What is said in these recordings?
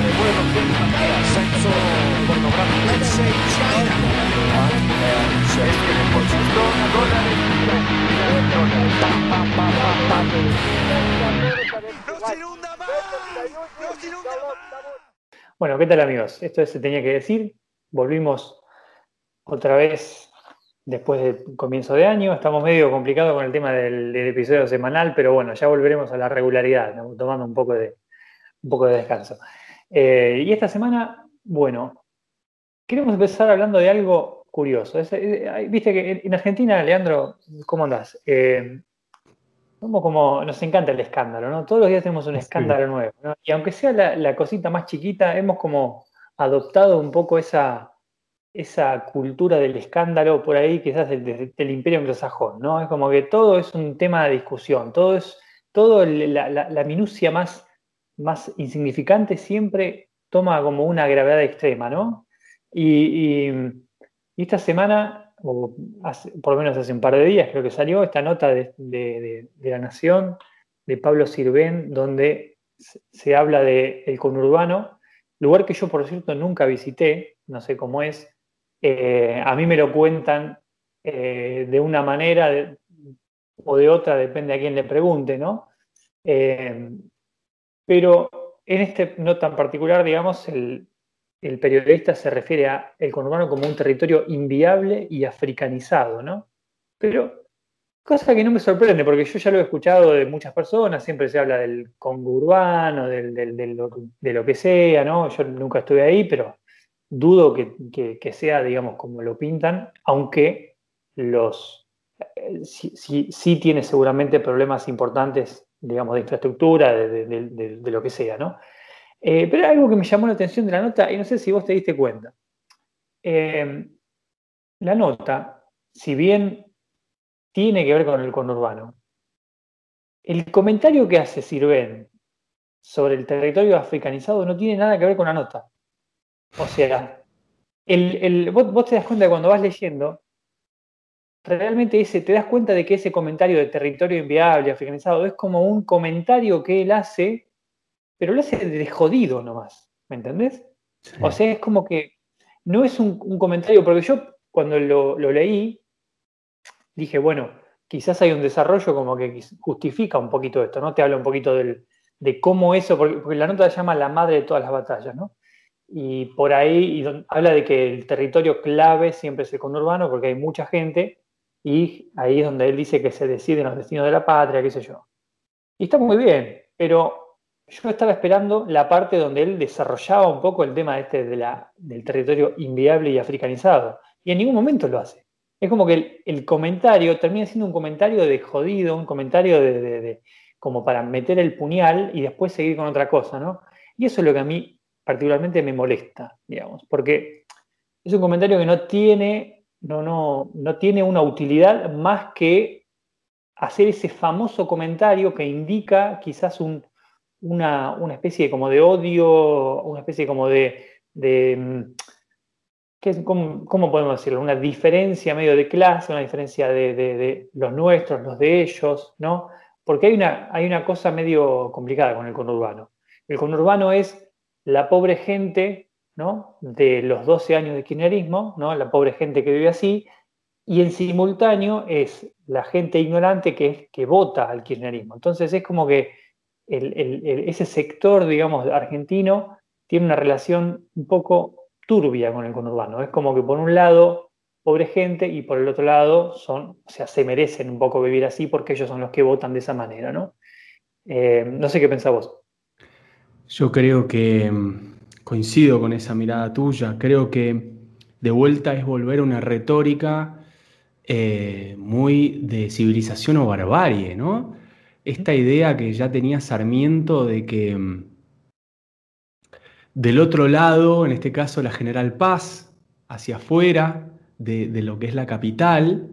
de vuelo El ascenso pornográfico. Let's say China. por dólares. ¡No se inunda más! ¡No se inunda más! Bueno, ¿qué tal amigos? Esto se tenía que decir. Volvimos otra vez después del comienzo de año. Estamos medio complicados con el tema del, episodio semanal, pero bueno, ya volveremos a la regularidad, tomando un poco de, un poco de descanso. Eh, y esta semana, bueno, queremos empezar hablando de algo curioso. Eh, viste que en Argentina, Leandro, ¿cómo andás? Eh, como, nos encanta el escándalo, ¿no? Todos los días tenemos un escándalo nuevo, ¿no? Y aunque sea la cosita más chiquita, hemos como adoptado un poco esa, esa cultura del escándalo por ahí, quizás del, imperio anglosajón, ¿no? Es como que todo es un tema de discusión, todo es, todo la, minucia más, más insignificante siempre toma como una gravedad extrema, ¿no? Y, esta semana, o por lo menos hace un par de días, creo que salió esta nota de, La Nación de Pablo Sirven, donde se habla del el conurbano, lugar que yo, por cierto, nunca visité, no sé cómo es, eh, a mí me lo cuentan eh, de una manera o de otra, depende a quién le pregunte, ¿no? Eh, pero en este no tan particular, digamos, el, periodista se refiere a el conurbano como un territorio inviable y africanizado, ¿no? Pero cosa que no me sorprende, porque yo ya lo he escuchado de muchas personas, siempre se habla del congo urbano, de, lo, que sea, ¿no? Yo nunca estuve ahí, pero dudo que, sea, digamos, como lo pintan, aunque los eh, sí, tiene seguramente problemas importantes, digamos, de infraestructura, de, lo que sea, ¿no? Eh, pero algo que me llamó la atención de la nota, y no sé si vos te diste cuenta. Eh, la nota, si bien tiene que ver con el conurbano, el comentario que hace Sirven sobre el territorio africanizado no tiene nada que ver con la nota. O sea, el, vos, te das cuenta cuando vas leyendo, realmente ese, te das cuenta de que ese comentario de territorio inviable, africanizado, es como un comentario que él hace, pero lo hace de jodido nomás, ¿me entendés? O sea, es como que no es un, comentario, porque yo cuando lo, leí, dije, bueno, quizás hay un desarrollo como que justifica un poquito esto, ¿no? Te habla un poquito de cómo eso, porque, porque, la nota se llama la madre de todas las batallas, ¿no? y por ahí habla de que el territorio clave siempre es el conurbano porque hay mucha gente y ahí es donde él dice que se deciden los destinos de la patria, qué sé yo. Y está muy bien, pero yo estaba esperando la parte donde él desarrollaba un poco el tema este de la, del territorio inviable y africanizado. Y en ningún momento lo hace. Es como que el, comentario termina siendo un comentario de jodido, un comentario de, como para meter el puñal y después seguir con otra cosa, ¿no? Y eso es lo que a mí particularmente me molesta, digamos, porque es un comentario que no tiene, no, no, no tiene una utilidad más que hacer ese famoso comentario que indica quizás un, una, especie como de odio, una especie como de, de ¿qué, cómo, podemos decirlo? Una diferencia medio de clase, una diferencia de, de, los nuestros, los de ellos, ¿no? Porque hay una, hay una cosa medio complicada con el conurbano. El conurbano es la pobre gente de los 12 años de kirchnerismo, ¿no? la pobre gente que vive así, y en simultáneo es la gente ignorante que, que vota al kirchnerismo. Entonces es como que ese sector, digamos, argentino tiene una relación un poco turbia con el conurbano. Es como que por un lado, pobre gente, y por el otro lado, son, o sea, se merecen un poco vivir así porque ellos son los que votan de esa manera, ¿no? Eh, no sé qué pensás vos. Yo creo que coincido con esa mirada tuya. Creo que de vuelta es volver a una retórica eh, muy de civilización o barbarie, ¿no? Esta idea que ya tenía Sarmiento de que mm, del otro lado, en este caso la General Paz, hacia afuera de, lo que es la capital,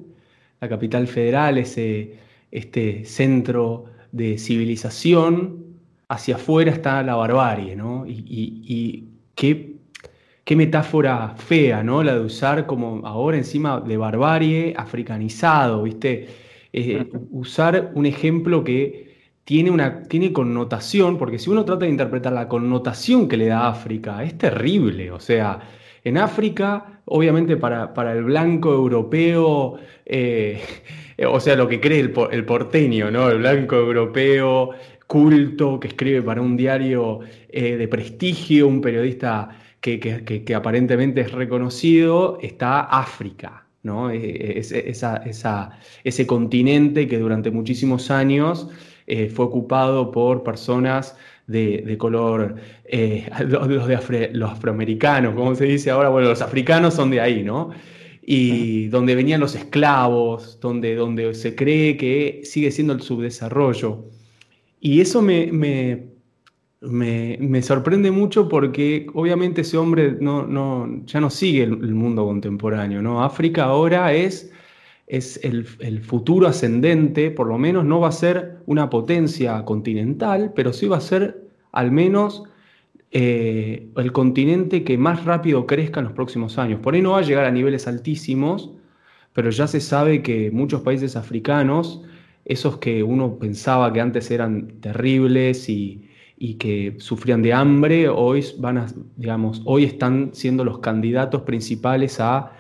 la capital federal, ese, este centro de civilización, hacia afuera está la barbarie, ¿no? Y, qué, qué, metáfora fea, ¿no? La de usar como ahora encima de barbarie africanizado, ¿viste? Eh, usar un ejemplo que tiene, una, tiene connotación, porque si uno trata de interpretar la connotación que le da África, es terrible. O sea, en África, obviamente para, el blanco europeo, eh, o sea, lo que cree el, el, porteño, ¿no? El blanco europeo culto, que escribe para un diario eh, de prestigio, un periodista que, aparentemente es reconocido, está África. ¿no? Es, ese continente que durante muchísimos años eh, fue ocupado por personas de, color, eh, los, de los afroamericanos, como se dice ahora, bueno, los africanos son de ahí, ¿no? Y donde venían los esclavos, donde, donde se cree que sigue siendo el subdesarrollo. Y eso me, me, sorprende mucho porque obviamente ese hombre no, no, ya no sigue el, mundo contemporáneo. ¿no? África ahora es, es el, futuro ascendente, por lo menos no va a ser una potencia continental, pero sí va a ser al menos eh, el continente que más rápido crezca en los próximos años. Por ahí no va a llegar a niveles altísimos, pero ya se sabe que muchos países africanos esos que uno pensaba que antes eran terribles y, que sufrían de hambre, hoy van a, digamos, hoy están siendo los candidatos principales a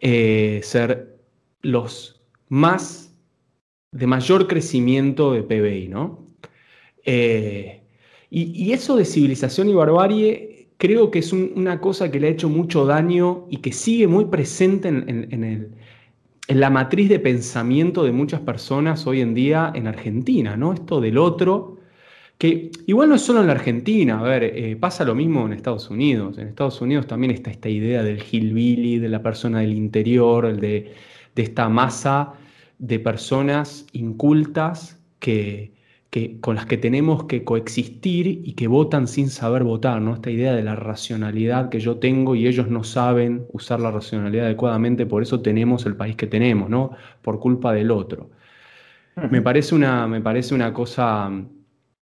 eh, ser los más de mayor crecimiento de PBI, ¿no? Eh, y, eso de civilización y barbarie creo que es una cosa que le ha hecho mucho daño y que sigue muy presente en el, en la matriz de pensamiento de muchas personas hoy en día en Argentina, ¿no? Esto del otro, que igual no es solo en la Argentina, a ver, eh, pasa lo mismo en Estados Unidos. En Estados Unidos también está esta idea del hillbilly, de la persona del interior, de, de esta masa de personas incultas que, con las que tenemos que coexistir y que votan sin saber votar, ¿no? Esta idea de la racionalidad que yo tengo y ellos no saben usar la racionalidad adecuadamente, por eso tenemos el país que tenemos, ¿no? Por culpa del otro. Me parece una, me parece una cosa,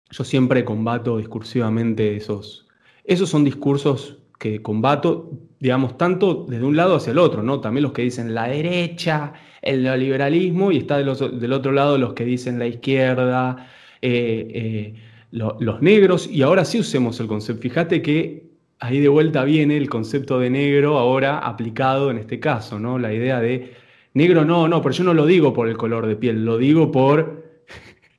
yo siempre combato discursivamente esos, esos son discursos que combato, digamos, tanto desde un lado hacia el otro, ¿no? También los que dicen la derecha, el neoliberalismo, y está del otro lado los que dicen la izquierda, eh, eh, los negros, y ahora sí usemos el concepto. Fíjate que ahí de vuelta viene el concepto de negro ahora aplicado en este caso, ¿no? La idea de negro no, no, pero yo no lo digo por el color de piel, lo digo por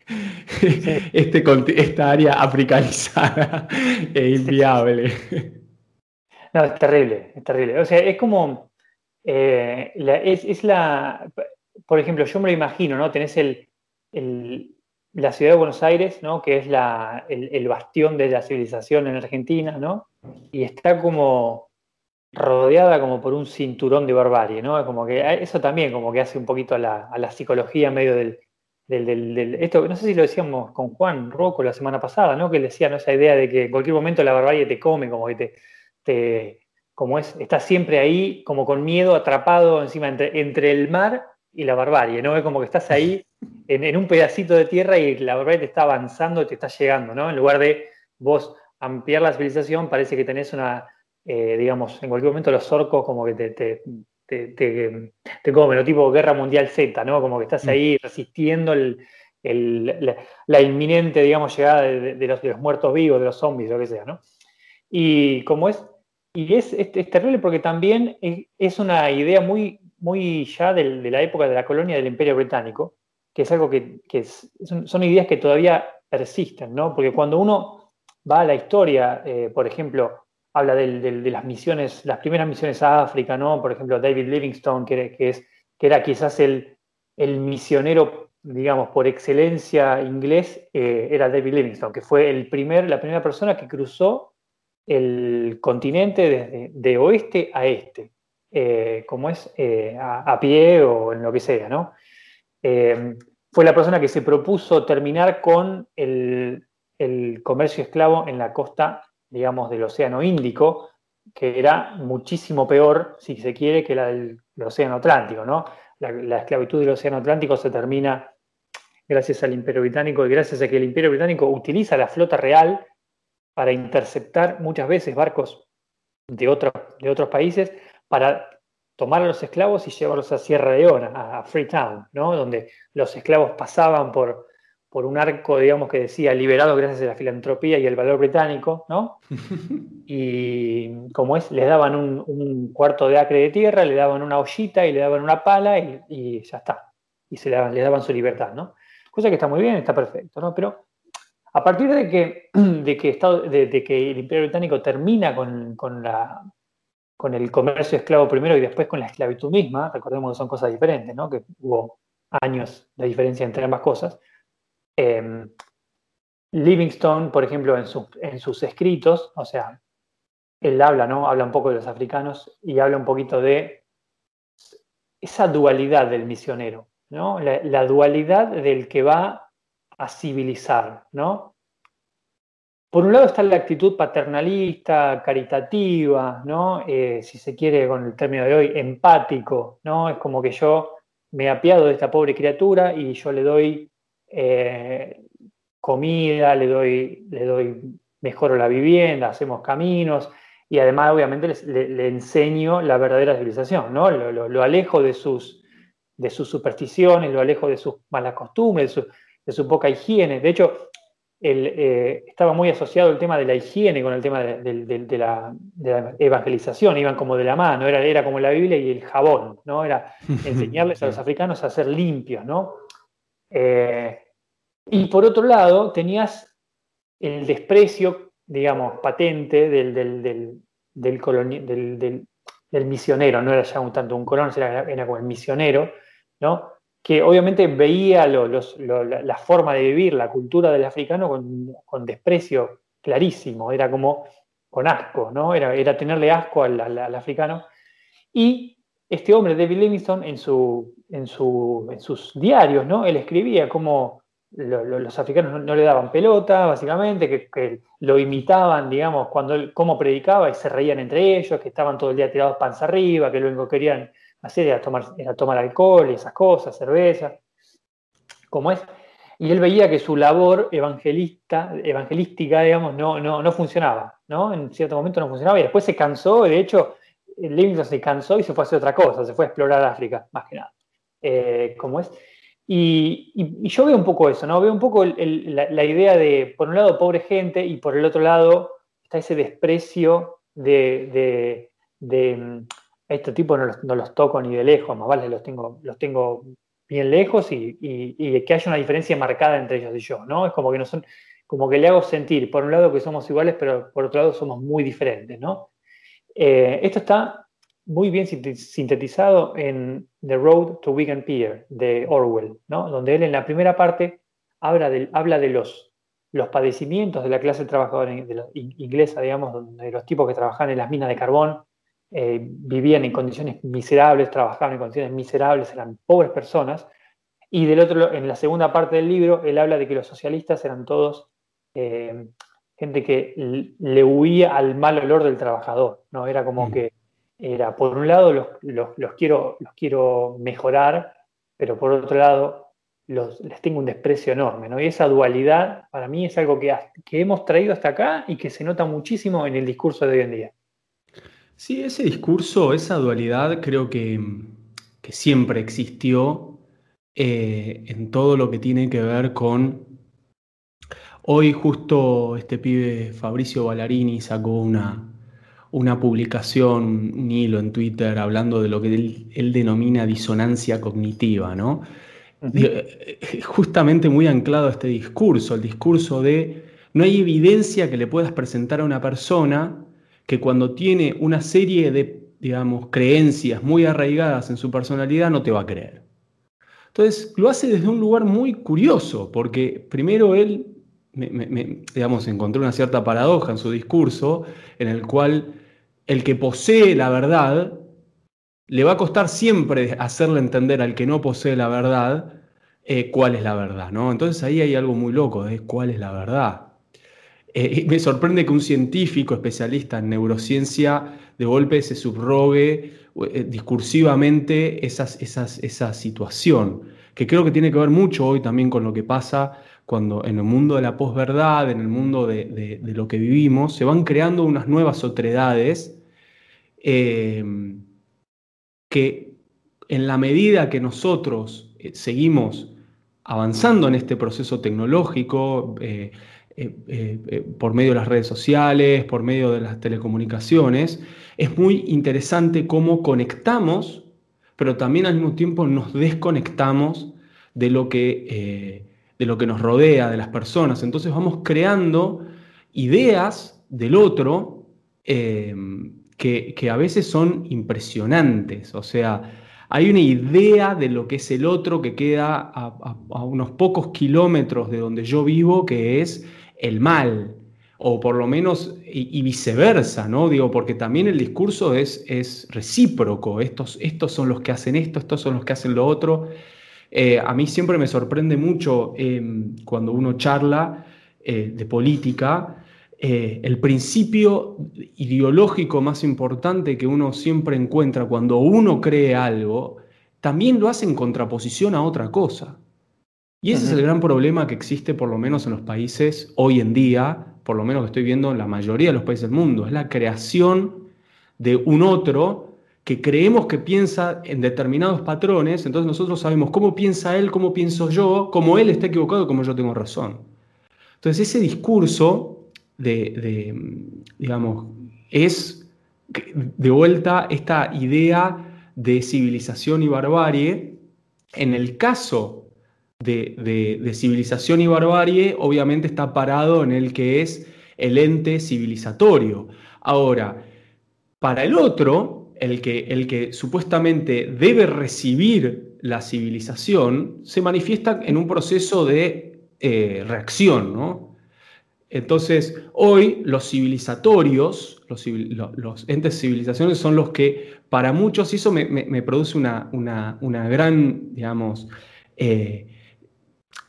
este, esta área africanizada e inviable. No, es terrible, es terrible. O sea, es como, eh, es, la, por ejemplo, yo me lo imagino, ¿no? Tenés el, la ciudad de Buenos Aires, ¿no? que es la, el, bastión de la civilización en Argentina, ¿no? y está como rodeada como por un cinturón de barbarie, ¿no? Como que eso también como que hace un poquito a la, a la psicología medio del, del, esto, no sé si lo decíamos con Juan Rocco la semana pasada, ¿no? Que decía ¿no? esa idea de que en cualquier momento la barbarie te come, como que te, te como es, estás siempre ahí, como con miedo, atrapado encima entre, entre el mar y la barbarie, ¿no? Es como que estás ahí en, un pedacito de tierra y la barbarie te está avanzando, te está llegando, ¿no? En lugar de vos ampliar la civilización, parece que tenés una, eh, digamos, en cualquier momento los orcos como que te, te, te, te, comen, tipo Guerra Mundial Z, ¿no? Como que estás mm. ahí resistiendo el, la, inminente, digamos, llegada de, los, de, los, muertos vivos, de los zombies, lo que sea, ¿no? Y como es, y es, es, terrible porque también es, una idea muy, muy ya de, la época de la colonia del Imperio Británico, que es algo que, son, ideas que todavía persisten, ¿no? Porque cuando uno va a la historia, eh, por ejemplo, habla de, las misiones, las primeras misiones a África, ¿no? Por ejemplo, David Livingstone, que, es, que era quizás el, el, misionero, digamos, por excelencia inglés, eh, era David Livingstone, que fue el primer, la primera persona que cruzó el continente desde de oeste a este. Eh, como es eh, a, pie o en lo que sea, ¿no? Eh, fue la persona que se propuso terminar con el, comercio esclavo en la costa, digamos, del Océano Índico, que era muchísimo peor, si se quiere, que la del, Océano Atlántico, ¿no? La, esclavitud del Océano Atlántico se termina gracias al Imperio Británico y gracias a que el Imperio Británico utiliza la flota real para interceptar muchas veces barcos de, de otros países para tomar a los esclavos y llevarlos a Sierra Leona, a Freetown, ¿no? donde los esclavos pasaban por, por un arco, digamos, que decía liberado gracias a la filantropía y el valor británico, ¿no? y como es, les daban un, cuarto de acre de tierra, le daban una ollita y le daban una pala y, ya está. Y se le daban, daban su libertad, ¿no? Cosa que está muy bien, está perfecto, ¿no? Pero a partir de que, de que, Estado, de, que el Imperio Británico termina con, con, la, con el comercio esclavo primero y después con la esclavitud misma, recordemos que son cosas diferentes, ¿no? Que hubo años de diferencia entre ambas cosas eh, Livingstone, por ejemplo, en, en, sus escritos, o sea, él habla, ¿no? Habla un poco de los africanos y habla un poquito de esa dualidad del misionero, ¿no? La, dualidad del que va a civilizar, ¿no? Por un lado está la actitud paternalista, caritativa, ¿no? Eh, si se quiere con el término de hoy, empático, ¿no? Es como que yo me apiado de esta pobre criatura y yo le doy eh, comida, le doy, le doy, mejoro la vivienda, hacemos caminos y además obviamente le, enseño la verdadera civilización, ¿no? Lo, alejo de sus, de sus supersticiones, lo alejo de sus malas costumbres, de su, poca higiene. De hecho, eh, estaba muy asociado el tema de la higiene con el tema de, la, evangelización, iban como de la mano, era, era como la Biblia y el jabón, ¿no? Era enseñarles a los africanos a ser limpios, ¿no? Eh, y por otro lado, tenías el desprecio, digamos, patente del, del, del, misionero, no era ya un tanto un colón, era, era como el misionero, ¿no? Que obviamente veía la, forma de vivir, la cultura del africano con, desprecio clarísimo, era como con asco, ¿no? era, era tenerle asco al, al africano. Y este hombre, David Livingstone, en, su, en, su, en sus diarios, ¿no? Él escribía cómo los africanos no, le daban pelota, básicamente, que, lo imitaban, digamos, cuando él, cómo predicaba y se reían entre ellos, que estaban todo el día tirados panza arriba, que lo único que querían hacer era tomar, era tomar alcohol y esas cosas, cerveza, como es. Y él veía que su labor evangelista, evangelística, digamos, no, no, no funcionaba, ¿no? En cierto momento no funcionaba y después se cansó, de hecho, Livingstone se cansó y se fue a hacer otra cosa, se fue a explorar África, más que nada. Eh, como es. Y, yo veo un poco eso, ¿no? Veo un poco la, idea de, por un lado, pobre gente y por el otro lado está ese desprecio de, de, este tipo no los, no toco ni de lejos, más vale los tengo, los tengo bien lejos y, que haya una diferencia marcada entre ellos y yo, ¿no? Es como que no son, como que le hago sentir, por un lado, que somos iguales, pero por otro lado somos muy diferentes, ¿no? Eh, esto está muy bien sintetizado en The Road to Wigan Pier de Orwell, ¿no? donde él en la primera parte habla de, habla de los, los padecimientos de la clase trabajadora inglesa, digamos, donde los tipos que trabajaban en las minas de carbón eh, vivían en condiciones miserables, trabajaban en condiciones miserables, eran pobres personas. Y del otro, en la segunda parte del libro, él habla de que los socialistas eran todos eh, gente que le huía al mal olor del trabajador, ¿no? Era como mm. que era, por un lado, los, quiero, los quiero mejorar, pero por otro lado, los, les tengo un desprecio enorme, ¿no? Y esa dualidad, para mí, es algo que, que hemos traído hasta acá y que se nota muchísimo en el discurso de hoy en día. Sí, ese discurso, esa dualidad, creo que, siempre existió eh, en todo lo que tiene que ver con Hoy justo este pibe Fabricio Ballarini sacó una, una publicación, un hilo en Twitter hablando de lo que él, denomina disonancia cognitiva, ¿no? Eh, justamente muy anclado a este discurso, el discurso de no hay evidencia que le puedas presentar a una persona que cuando tiene una serie de, digamos, creencias muy arraigadas en su personalidad no te va a creer. Entonces, lo hace desde un lugar muy curioso, porque primero él me, digamos, encontré una cierta paradoja en su discurso, en el cual el que posee la verdad le va a costar siempre hacerle entender al que no posee la verdad eh, cuál es la verdad, ¿no? Entonces ahí hay algo muy loco, de cuál es la verdad. Eh, me sorprende que un científico especialista en neurociencia de golpe se subrogue eh, discursivamente esa situación, que creo que tiene que ver mucho hoy también con lo que pasa cuando en el mundo de la posverdad, en el mundo de, lo que vivimos, se van creando unas nuevas otredades eh, que en la medida que nosotros seguimos avanzando en este proceso tecnológico, por medio de las redes sociales, por medio de las telecomunicaciones, es muy interesante cómo conectamos, pero también al mismo tiempo nos desconectamos de lo que, de lo que nos rodea, de las personas. Entonces vamos creando ideas del otro que, a veces son impresionantes. O sea, hay una idea de lo que es el otro que queda a, unos pocos kilómetros de donde yo vivo, que es el mal, o por lo menos, y, viceversa, ¿no? Digo, porque también el discurso es, es recíproco, estos, estos, son los que hacen esto, estos son los que hacen lo otro. Eh, a mí siempre me sorprende mucho em, cuando uno charla eh, de política, eh, el principio ideológico más importante que uno siempre encuentra cuando uno cree algo, también lo hace en contraposición a otra cosa. Y ese es el gran problema que existe por lo menos en los países hoy en día, por lo menos que estoy viendo en la mayoría de los países del mundo, es la creación de un otro que creemos que piensa en determinados patrones, entonces nosotros sabemos cómo piensa él, cómo pienso yo, cómo él está equivocado, cómo yo tengo razón. Entonces ese discurso de, digamos, es de vuelta esta idea de civilización y barbarie. En el caso de, civilización y barbarie, obviamente está parado en el que es el ente civilizatorio. Ahora, para el otro, el que, el que supuestamente debe recibir la civilización, se manifiesta en un proceso de eh, reacción, ¿no? Entonces, hoy los civilizatorios, los, entes civilizaciones son los que para muchos, eso me, produce una, gran, digamos, eh,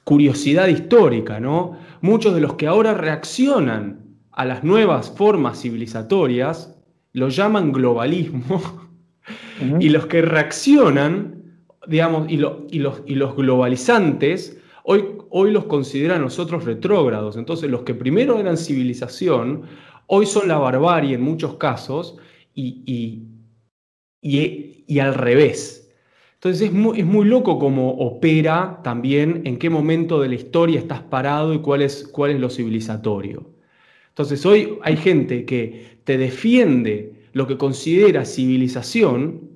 curiosidad histórica, ¿no? Muchos de los que ahora reaccionan a las nuevas formas civilizatorias lo llaman globalismo, y los que reaccionan, digamos, y, y, los, y los globalizantes, hoy hoy los consideran nosotros retrógrados. Entonces, los que primero eran civilización, hoy son la barbarie en muchos casos y, y, al revés. Entonces, es muy, es muy, loco cómo opera también en qué momento de la historia estás parado y cuál es, cuál es lo civilizatorio. Entonces, hoy hay gente que te defiende lo que considera civilización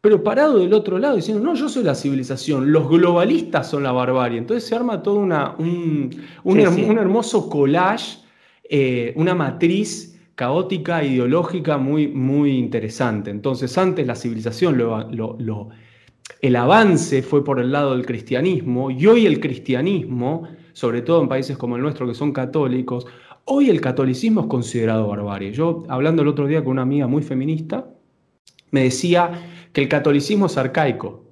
pero parado del otro lado diciendo, no, yo soy la civilización, los globalistas son la barbarie. Entonces se arma todo una, un, hermoso collage, eh, una matriz caótica, ideológica muy, muy interesante. Entonces antes la civilización, lo, el avance fue por el lado del cristianismo y hoy el cristianismo, sobre todo en países como el nuestro que son católicos, hoy el catolicismo es considerado barbarie. Yo hablando el otro día con una amiga muy feminista, me decía que el catolicismo es arcaico.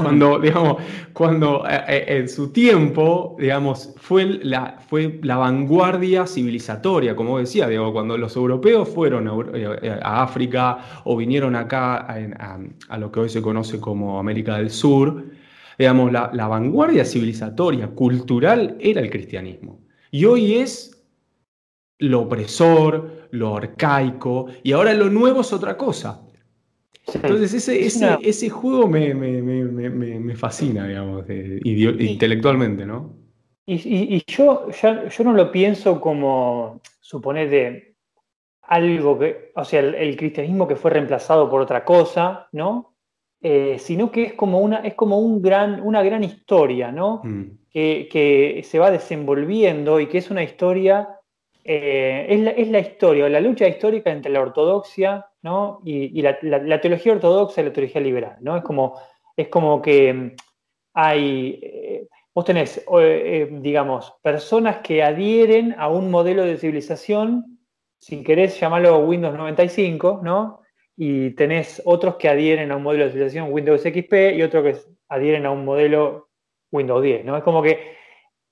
Cuando, digamos, cuando eh, eh, en su tiempo, digamos, fue la, fue la vanguardia civilizatoria, como decía, digo, cuando los europeos fueron eh, a, África o vinieron acá a, lo que hoy se conoce como América del Sur, digamos, la vanguardia civilizatoria, cultural, era el cristianismo. Y hoy es lo opresor, lo arcaico, y ahora lo nuevo es otra cosa. Entonces ese, ese, ese juego me, me, me, me, fascina, digamos, intelectualmente, ¿no? Y, y, yo, ya, yo no lo pienso como suponer de algo que, o sea, el, cristianismo que fue reemplazado por otra cosa, ¿no? Eh, sino que es como una, es como un gran, una gran historia, ¿no? Mm. Que, que, se va desenvolviendo y que es una historia, eh, es, la, es la historia, la lucha histórica entre la ortodoxia y, la, teología ortodoxa y la teología liberal, ¿no? Es como, es como que mm, hay, eh, vos tenés, eh, digamos, personas que adhieren a un modelo de civilización, si querés llamarlo Windows 95, ¿no? Y tenés otros que adhieren a un modelo de civilización Windows XP y otros que adhieren a un modelo Windows 10, ¿no? Es como que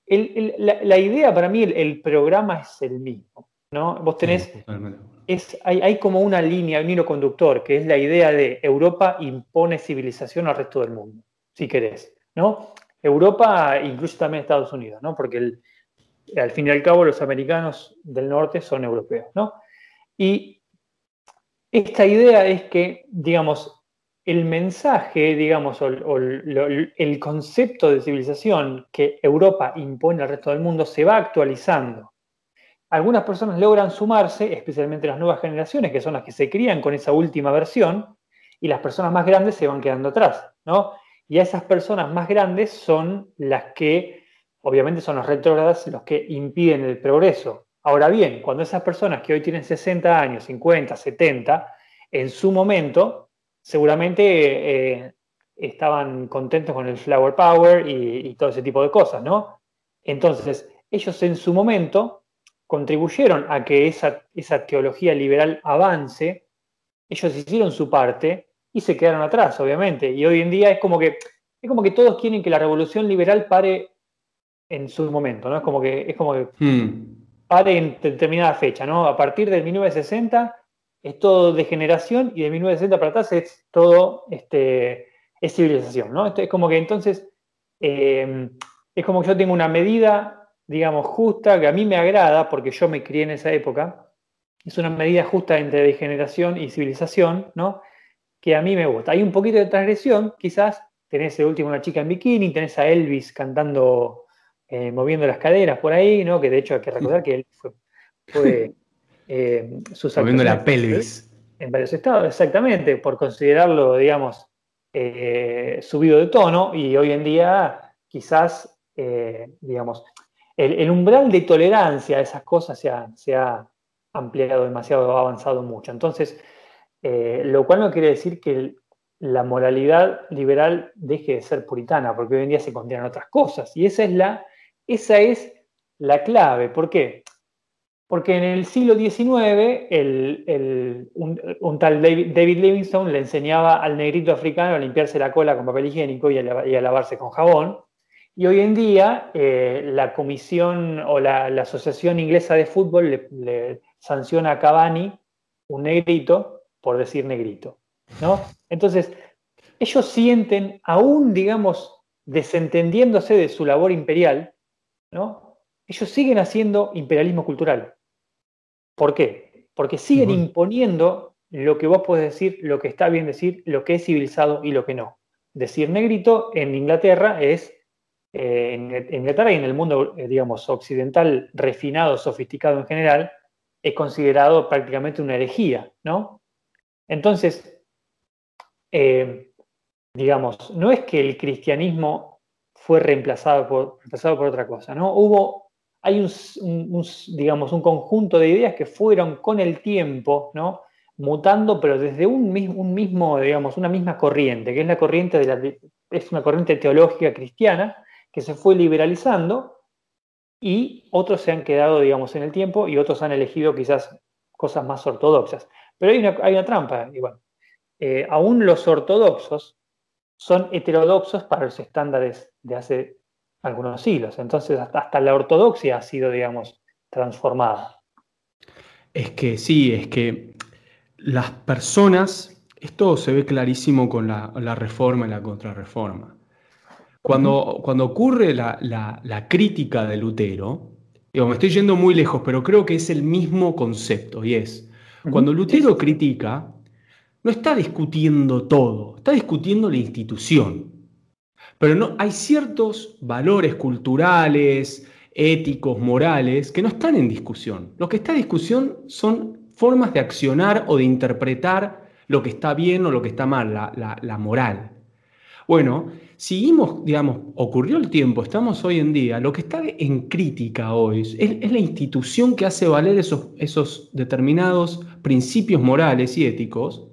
la, idea para mí, el, programa es el mismo, ¿no? Vos tenés hay, como una línea, un hilo conductor, que es la idea de Europa impone civilización al resto del mundo, si querés. Europa incluye también Estados Unidos, porque al fin y al cabo los americanos del norte son europeos. Y esta idea es que, digamos, el mensaje, digamos, o, el concepto de civilización que Europa impone al resto del mundo se va actualizando. Algunas personas logran sumarse, especialmente las nuevas generaciones, que son las que se crían con esa última versión, y las personas más grandes se van quedando atrás, ¿no? Y a esas personas más grandes son las que, obviamente, son los retrógradas los que impiden el progreso. Ahora bien, cuando esas personas que hoy tienen 60 años, 50, 70, en su momento, seguramente eh, estaban contentos con el flower power y, y todo ese tipo de cosas, ¿no? Entonces, ellos en su momento contribuyeron a que esa, esa teología liberal avance, ellos hicieron su parte y se quedaron atrás, obviamente. Y hoy en día es como que, es como que todos quieren que la revolución liberal pare en su momento, ¿no? Es como que, es como que hmm. pare en determinada fecha, ¿no? A partir del 1960 es todo degeneración y de 1960 para atrás es todo este, es civilización, ¿no? es como que entonces eh, es como que yo tengo una medida, digamos, justa, que a mí me agrada porque yo me crié en esa época, es una medida justa entre degeneración y civilización, ¿no? que a mí me gusta. Hay un poquito de transgresión, quizás tenés el último una chica en bikini, tenés a Elvis cantando, eh, moviendo las caderas por ahí, ¿no? Que de hecho hay que recordar que él fue, fue eh, moviendo la pelvis. En varios estados, exactamente, por considerarlo, digamos, eh, subido de tono y hoy en día quizás, digamos, el, umbral de tolerancia a esas cosas se ha, se ha ampliado demasiado, ha avanzado mucho. Entonces, eh, lo cual no quiere decir que la moralidad liberal deje de ser puritana, porque hoy en día se condenan otras cosas. Y esa es la, esa es la clave. ¿Por qué? Porque en el siglo XIX un, tal David, Livingstone le enseñaba al negrito africano a limpiarse la cola con papel higiénico y a, lavarse con jabón. Y hoy en día eh, la comisión o la, Asociación Inglesa de Fútbol le, le sanciona a Cavani, un negrito, por decir negrito. ¿no? Entonces, ellos sienten, aún, digamos, desentendiéndose de su labor imperial, ¿no? ellos siguen haciendo imperialismo cultural. ¿Por qué? Porque siguen imponiendo lo que vos podés decir, lo que está bien decir, lo que es civilizado y lo que no. Decir negrito en Inglaterra es, eh, en Inglaterra y en el mundo, eh, digamos, occidental, refinado, sofisticado en general, es considerado prácticamente una herejía, ¿no? Entonces, eh, digamos, no es que el cristianismo fue reemplazado por, reemplazado por otra cosa, ¿no? Hubo, hay un, digamos, un conjunto de ideas que fueron con el tiempo, ¿no? Mutando, pero desde un, mismo, digamos, una misma corriente, que es la corriente de la, es una corriente teológica cristiana que se fue liberalizando y otros se han quedado, digamos, en el tiempo y otros han elegido quizás cosas más ortodoxas. Pero hay una, hay una trampa, igual. Eh, aún los ortodoxos son heterodoxos para los estándares de hace algunos siglos. Entonces, hasta, la ortodoxia ha sido, digamos, transformada. Es que sí, es que las personas, esto se ve clarísimo con la, reforma y la contrarreforma. Cuando, cuando ocurre la, la, crítica de Lutero, digo, me estoy yendo muy lejos, pero creo que es el mismo concepto y es, cuando Lutero critica, no está discutiendo todo, está discutiendo la institución. Pero no, hay ciertos valores culturales, éticos, morales, que no están en discusión. Lo que está en discusión son formas de accionar o de interpretar lo que está bien o lo que está mal, la moral. Bueno, seguimos, digamos, ocurrió el tiempo, estamos hoy en día, lo que está en crítica hoy es, la institución que hace valer esos, determinados principios morales y éticos,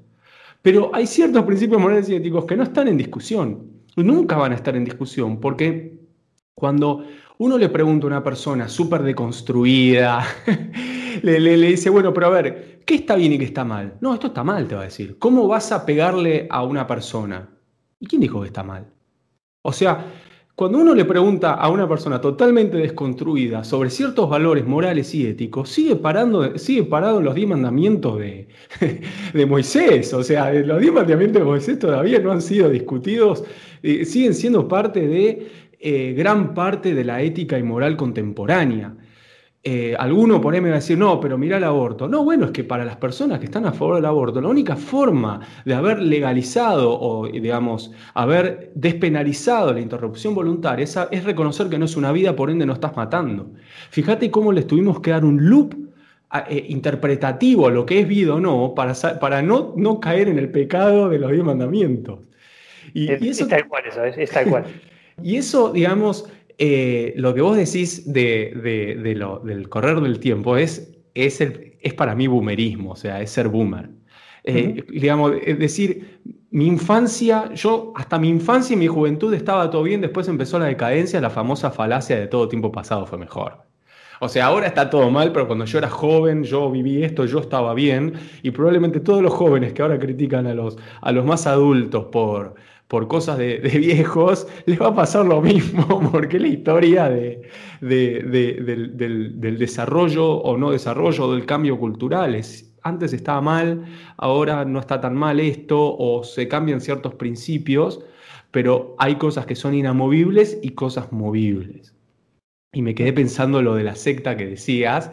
pero hay ciertos principios morales y éticos que no están en discusión, nunca van a estar en discusión, porque cuando uno le pregunta a una persona súper deconstruida, le, le, dice, bueno, pero a ver, ¿qué está bien y qué está mal? No, esto está mal, te va a decir. ¿Cómo vas a pegarle a una persona? ¿Y quién dijo que está mal? O sea, cuando uno le pregunta a una persona totalmente desconstruida sobre ciertos valores morales y éticos, sigue, parando, sigue parado en los diez mandamientos de, de, Moisés. O sea, los diez mandamientos de Moisés todavía no han sido discutidos, siguen siendo parte de eh, gran parte de la ética y moral contemporánea. Eh, alguno por ahí me va a decir, no, pero mira el aborto. No, bueno, es que para las personas que están a favor del aborto, la única forma de haber legalizado o, digamos, haber despenalizado la interrupción voluntaria es, reconocer que no es una vida, por ende no estás matando. Fíjate cómo les tuvimos que dar un loop eh, interpretativo a lo que es vida o no, para, para no, no caer en el pecado de los diez mandamientos. Y, eso, es tal cual eso, es tal cual. y eso, digamos, eh, lo que vos decís de, lo, del correr del tiempo es, es, es, para mí boomerismo, o sea, es ser boomer. Eh, digamos, es decir, mi infancia, yo hasta mi infancia y mi juventud estaba todo bien, después empezó la decadencia, la famosa falacia de todo tiempo pasado fue mejor. O sea, ahora está todo mal, pero cuando yo era joven, yo viví esto, yo estaba bien, y probablemente todos los jóvenes que ahora critican a los, a los más adultos por, por cosas de, viejos, les va a pasar lo mismo, porque la historia de, del, desarrollo o no desarrollo del cambio cultural. Es, antes estaba mal, ahora no está tan mal esto, o se cambian ciertos principios, pero hay cosas que son inamovibles y cosas movibles. Y me quedé pensando lo de la secta que decías,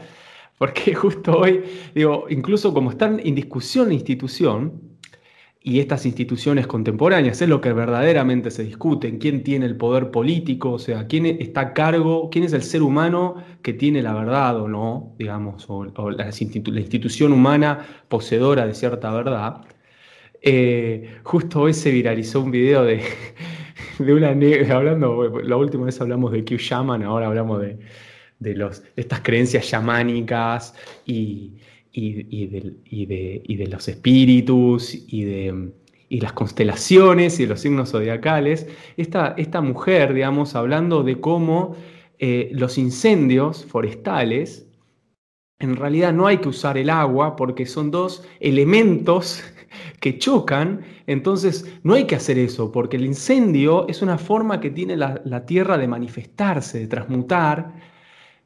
porque justo hoy, digo, incluso como están en discusión la institución, y estas instituciones contemporáneas, es lo que verdaderamente se discute, quién tiene el poder político, o sea, quién está a cargo, quién es el ser humano que tiene la verdad o no, digamos, o, la, institución humana poseedora de cierta verdad. Eh, justo hoy se viralizó un video de, de una negra, hablando, la última vez hablamos de Q Shaman, ahora hablamos de, de, los, estas creencias chamánicas y, y, de, los espíritus y de las constelaciones y los signos zodiacales, esta, esta mujer, digamos, hablando de cómo eh, los incendios forestales, en realidad no hay que usar el agua porque son dos elementos que chocan, entonces no hay que hacer eso, porque el incendio es una forma que tiene la, la tierra de manifestarse, de transmutar,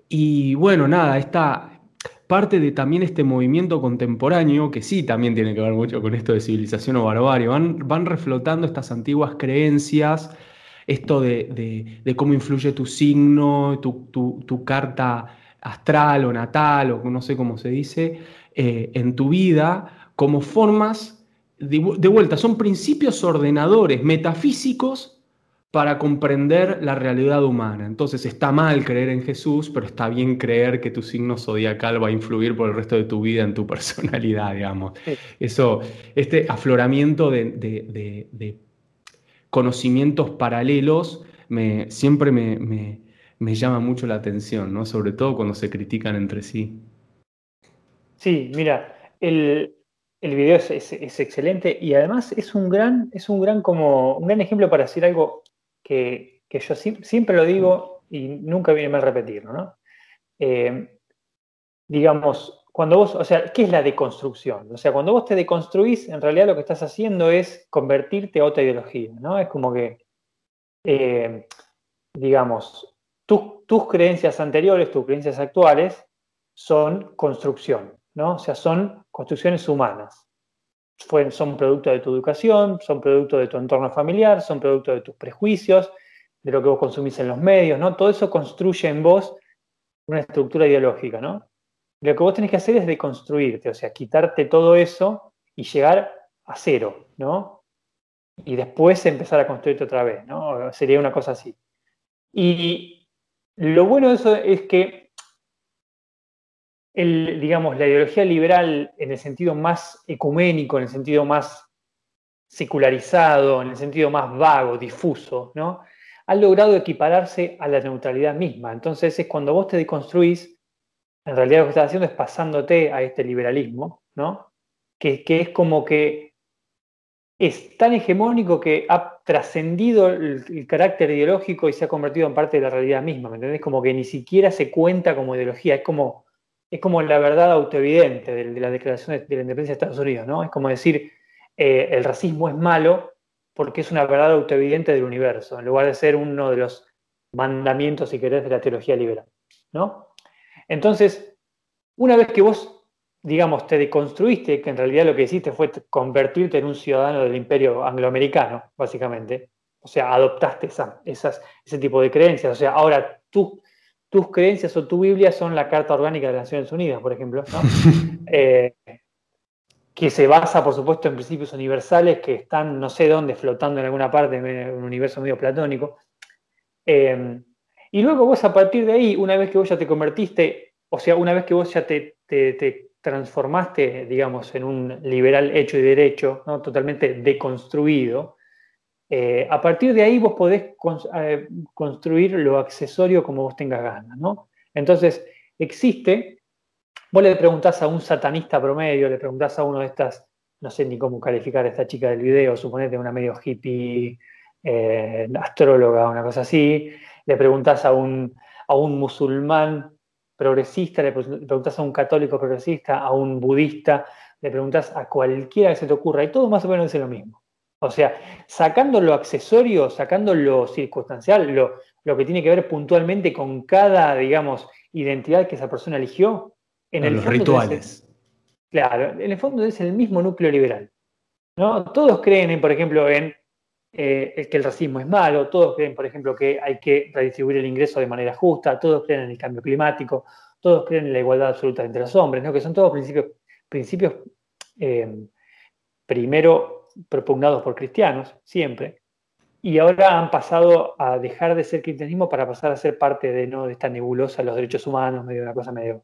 y bueno, nada, esta, parte de también este movimiento contemporáneo, que sí también tiene que ver mucho con esto de civilización o barbarie, van, van reflotando estas antiguas creencias, esto de, cómo influye tu signo, tu, carta astral o natal, o no sé cómo se dice, eh, en tu vida, como formas, de vuelta, son principios ordenadores metafísicos para comprender la realidad humana. Entonces está mal creer en Jesús, pero está bien creer que tu signo zodiacal va a influir por el resto de tu vida en tu personalidad, digamos. Eso, este afloramiento de, conocimientos paralelos me, siempre me, llama mucho la atención, ¿no? sobre todo cuando se critican entre sí. Sí, mira, el, video es, excelente y además es un gran, es un gran como un gran ejemplo para decir algo que, yo siempre lo digo y nunca viene mal repetirlo, ¿no? Eh, digamos, cuando vos, o sea, ¿qué es la deconstrucción? O sea, cuando vos te deconstruís, en realidad lo que estás haciendo es convertirte a otra ideología, ¿no? Es como que, eh, digamos, tus creencias anteriores, tus creencias actuales, son construcción, ¿no? O sea, son construcciones humanas son producto de tu educación, son producto de tu entorno familiar, son producto de tus prejuicios, de lo que vos consumís en los medios, ¿no? Todo eso construye en vos una estructura ideológica, ¿no? Lo que vos tenés que hacer es deconstruirte, o sea, quitarte todo eso y llegar a cero, ¿no? Y después empezar a construirte otra vez, ¿no? Sería una cosa así. Y lo bueno de eso es que digamos, la ideología liberal en el sentido más ecuménico, en el sentido más secularizado, en el sentido más vago, difuso, ¿no? ha logrado equipararse a la neutralidad misma. Entonces es cuando vos te deconstruís, en realidad lo que estás haciendo es pasándote a este liberalismo, ¿no? Que, es como que es tan hegemónico que ha trascendido el, el, carácter ideológico y se ha convertido en parte de la realidad misma, ¿me entendés? Como que ni siquiera se cuenta como ideología, es como es como la verdad autoevidente de, la declaración de, la independencia de Estados Unidos, ¿no? Es como decir, eh, el racismo es malo porque es una verdad autoevidente del universo, en lugar de ser uno de los mandamientos, si querés, de la teología liberal, ¿no? Entonces, una vez que vos, digamos, te deconstruiste, que en realidad lo que hiciste fue convertirte en un ciudadano del imperio angloamericano, básicamente, o sea, adoptaste ese tipo de creencias, o sea, ahora tú tus creencias o tu Biblia son la Carta Orgánica de las Naciones Unidas, por ejemplo, eh, que se basa, por supuesto, en principios universales que están no sé dónde, flotando en alguna parte en un universo medio platónico. Eh, y luego vos a partir de ahí, una vez que vos ya te convertiste, o sea, una vez que vos ya te, transformaste, digamos, en un liberal hecho y derecho, ¿no? totalmente deconstruido, eh, a partir de ahí vos podés eh, construir lo accesorio como vos tengas ganas, ¿no? Entonces, existe, vos le preguntás a un satanista promedio, le preguntás a uno de estas, no sé ni cómo calificar a esta chica del video, suponete una medio hippie, eh, astróloga, una cosa así, le preguntás a un, a un musulmán progresista, le preguntas a un católico progresista, a un budista, le preguntas a cualquiera que se te ocurra, y todo más o menos es lo mismo. O sea, sacando lo accesorio, sacando lo circunstancial, lo, lo que tiene que ver puntualmente con cada, digamos, identidad que esa persona eligió, en el los rituales. claro, en el fondo es el mismo núcleo liberal. ¿no? Todos creen, por ejemplo, en eh, que el racismo es malo, todos creen, por ejemplo, que hay que redistribuir el ingreso de manera justa, todos creen en el cambio climático, todos creen en la igualdad absoluta entre los hombres, ¿no? que son todos principios, principios eh, primero propugnados por cristianos, siempre, y ahora han pasado a dejar de ser cristianismo para pasar a ser parte de, ¿no? de esta nebulosa los derechos humanos, medio una cosa medio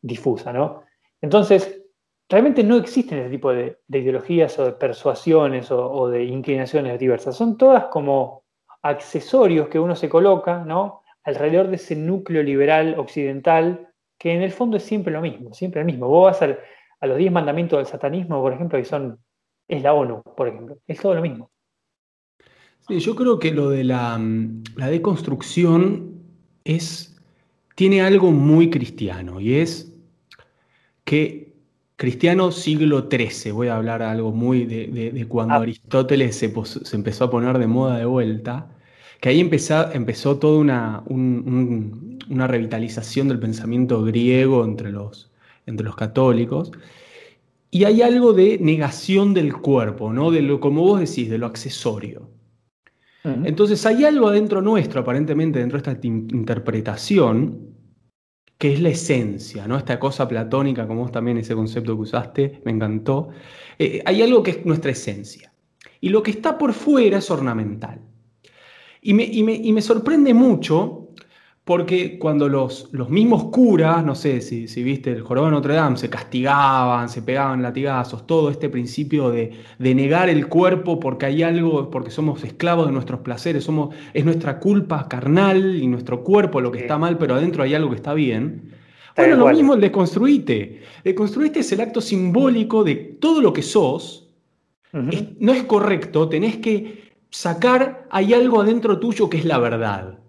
difusa, ¿no? Entonces, realmente no existen ese tipo de, ideologías o de persuasiones o, de inclinaciones diversas. Son todas como accesorios que uno se coloca, ¿no? Alrededor de ese núcleo liberal occidental, que en el fondo es siempre lo mismo, siempre lo mismo. Vos vas a los diez mandamientos del satanismo, por ejemplo, y son es la ONU, por ejemplo. Es todo lo mismo. Sí, yo creo que lo de la, la deconstrucción es, tiene algo muy cristiano y es que cristiano siglo XIII, voy a hablar algo muy de, cuando ah. Aristóteles se, empezó a poner de moda de vuelta, que ahí empezó, empezó toda una, una revitalización del pensamiento griego entre los, entre los católicos. Y hay algo de negación del cuerpo, ¿no? De lo, como vos decís, de lo accesorio. Entonces hay algo adentro nuestro, aparentemente, dentro de esta interpretación, que es la esencia, ¿no? Esta cosa platónica, como vos también ese concepto que usaste, me encantó. Eh, hay algo que es nuestra esencia. Y lo que está por fuera es ornamental. Y me, y me, y me sorprende mucho porque cuando los, los mismos curas, no sé si, si, viste el jorobado de Notre Dame, se castigaban, se pegaban latigazos, todo este principio de, negar el cuerpo porque hay algo, porque somos esclavos de nuestros placeres, somos, es nuestra culpa carnal y nuestro cuerpo lo que está mal, pero adentro hay algo que está bien. Bueno, lo mismo el deconstruite. Deconstruite es el acto simbólico de todo lo que sos. no es correcto, tenés que sacar, hay algo adentro tuyo que es la verdad.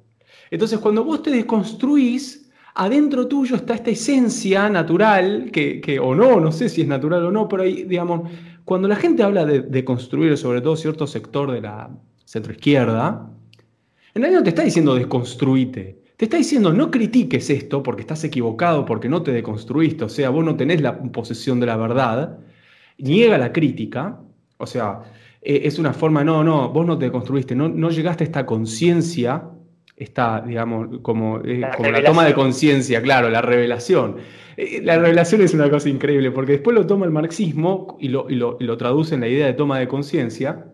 Entonces, cuando vos te desconstruís, adentro tuyo está esta esencia natural, que, o no, no sé si es natural o no, pero ahí, digamos, cuando la gente habla de, construir, sobre todo cierto sector de la centroizquierda, en realidad no te está diciendo desconstruite. Te está diciendo no critiques esto porque estás equivocado, porque no te deconstruiste, o sea, vos no tenés la posesión de la verdad, niega la crítica, o sea, eh, es una forma, no, no, vos no te deconstruiste, no, no llegaste a esta conciencia está, digamos, como, eh, la, como la toma de conciencia, claro, la revelación. Eh, la revelación es una cosa increíble, porque después lo toma el marxismo y lo, y lo, traduce en la idea de toma de conciencia,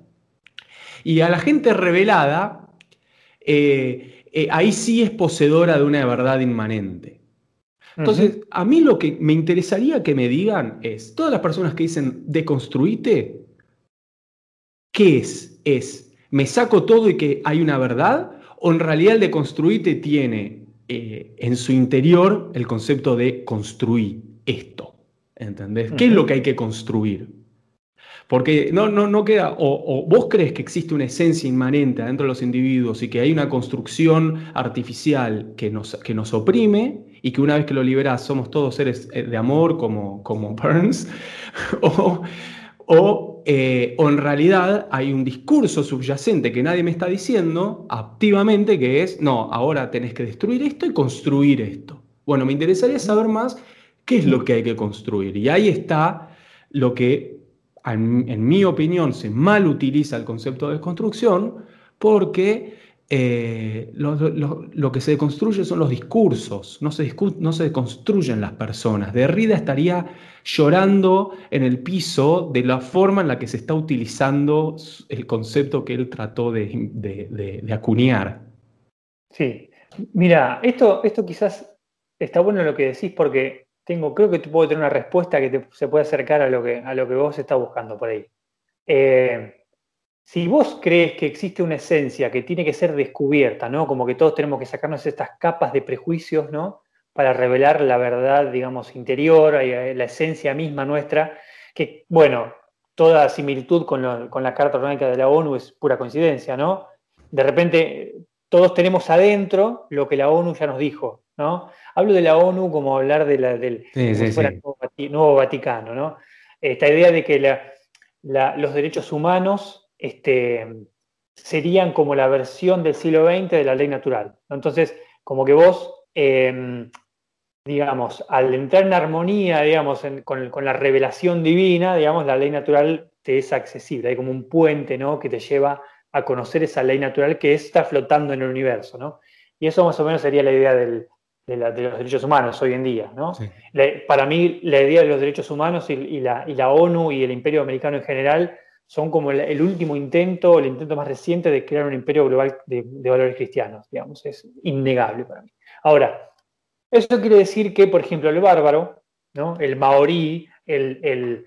y a la gente revelada, eh, ahí sí es poseedora de una verdad inmanente. Entonces, a mí lo que me interesaría que me digan es, todas las personas que dicen deconstruite, ¿qué es? ¿Es me saco todo y que hay una verdad? O en realidad el de construirte tiene eh, en su interior el concepto de construir esto. ¿Entendés? ¿Qué es lo que hay que construir? Porque no, no, no queda, o, vos crees que existe una esencia inmanente dentro de los individuos y que hay una construcción artificial que nos, que nos oprime y que una vez que lo liberás somos todos seres eh, de amor como, como Burns, o, eh, o, en realidad hay un discurso subyacente que nadie me está diciendo activamente que es, no, ahora tenés que destruir esto y construir esto. Bueno, me interesaría saber más qué es lo que hay que construir. Y ahí está lo que, en, mi opinión, se mal utiliza el concepto de construcción porque eh, lo, que se construye son los discursos, no se, construyen las personas. Derrida estaría llorando en el piso de la forma en la que se está utilizando el concepto que él trató de, acuñar. Sí, mira, esto, esto quizás está bueno lo que decís porque tengo, creo que te puedo tener una respuesta que se puede acercar a lo que, a lo que vos estás buscando por ahí. Eh, si vos crees que existe una esencia que tiene que ser descubierta, ¿no? Como que todos tenemos que sacarnos estas capas de prejuicios, ¿no? Para revelar la verdad, digamos, interior, eh, la esencia misma nuestra, que, bueno, toda similitud con, la Carta Orgánica de la ONU es pura coincidencia, ¿no? De repente, todos tenemos adentro lo que la ONU ya nos dijo, ¿no? Hablo de la ONU como hablar de la, del nuevo, Vaticano, ¿no? Esta idea de que los derechos humanos este, serían como la versión del siglo XX de la ley natural. Entonces, como que vos, em, digamos, al entrar en armonía, digamos, con, la revelación divina, digamos, la ley natural te es accesible. Hay como un puente, ¿no? Que te lleva a conocer esa ley natural que está flotando en el universo, ¿no? Y eso más o menos sería la idea de, los derechos humanos hoy en día, ¿no? para mí, la idea de los derechos humanos y, la, y la ONU y el imperio americano en general son como el, último intento, el intento más reciente de crear un imperio global de, valores cristianos, digamos, es innegable para mí. Ahora, eso quiere decir que, por ejemplo, el bárbaro, ¿no? el maorí, el,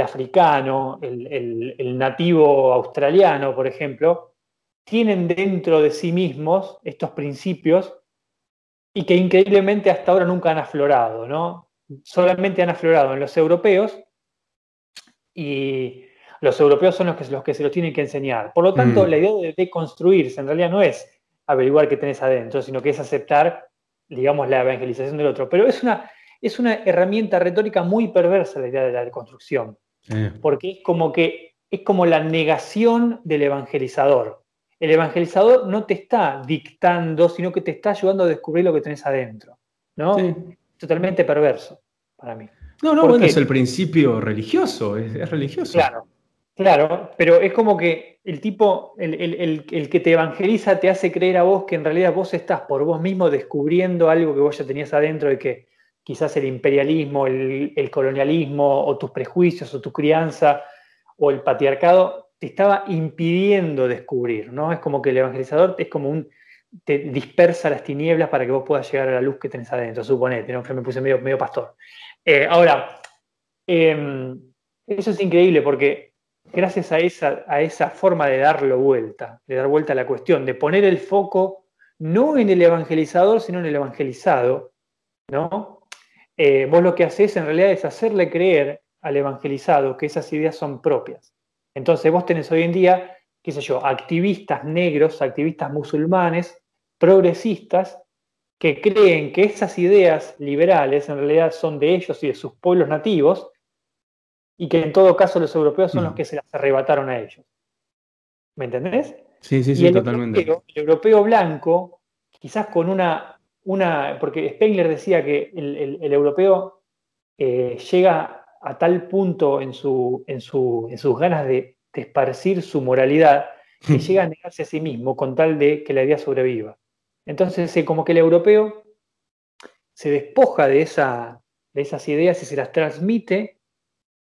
africano, el, nativo australiano, por ejemplo, tienen dentro de sí mismos estos principios y que increíblemente hasta ahora nunca han aflorado, ¿no? Solamente han aflorado en los europeos y los europeos son los que, los que se los tienen que enseñar. Por lo tanto, mm. la idea de deconstruirse en realidad no es averiguar qué tenés adentro, sino que es aceptar, digamos, la evangelización del otro. Pero es una, es una herramienta retórica muy perversa la idea de la deconstrucción, porque es como que es como la negación del evangelizador. El evangelizador no te está dictando, sino que te está ayudando a descubrir lo que tenés adentro. ¿no? Totalmente perverso para mí. No, no, bueno, es el principio religioso, es, es religioso. Claro, Claro, pero es como que el tipo, el, que te evangeliza te hace creer a vos que en realidad vos estás por vos mismo descubriendo algo que vos ya tenías adentro y que quizás el imperialismo, el, colonialismo o tus prejuicios o tu crianza o el patriarcado te estaba impidiendo descubrir, ¿no? Es como que el evangelizador es como un, te dispersa las tinieblas para que vos puedas llegar a la luz que tenés adentro, suponete, ¿no? me puse medio, medio pastor. Eh, ahora, em, eso es increíble porque gracias a esa, a esa forma de darlo vuelta, de dar vuelta a la cuestión, de poner el foco no en el evangelizador, sino en el evangelizado, ¿no? Eh, vos lo que haces en realidad es hacerle creer al evangelizado que esas ideas son propias. Entonces vos tenés hoy en día, qué sé yo, activistas negros, activistas musulmanes, progresistas, que creen que esas ideas liberales en realidad son de ellos y de sus pueblos nativos, y que en todo caso los europeos son los que se las arrebataron a ellos. ¿Me entendés? Sí, sí, sí, totalmente. el europeo blanco, quizás con una, una porque Spengler decía que el, europeo eh, llega a tal punto en, su, en, su, en sus ganas de, esparcir su moralidad que llega a negarse a sí mismo con tal de que la idea sobreviva. Entonces, eh, como que el europeo se despoja de, esa, de esas ideas y se las transmite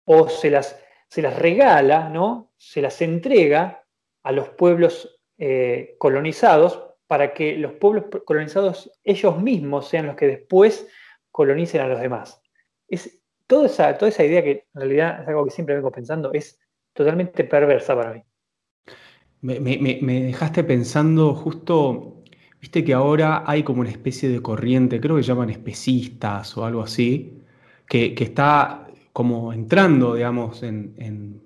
o se las, se las regala, ¿no? se las entrega a los pueblos eh, colonizados para que los pueblos colonizados ellos mismos sean los que después colonicen a los demás. Es, toda, esa, toda esa idea que en realidad es algo que siempre vengo pensando, es totalmente perversa para mí. Me, dejaste pensando justo, viste que ahora hay como una especie de corriente, creo que llaman especistas o algo así, que, que está como entrando, digamos, en,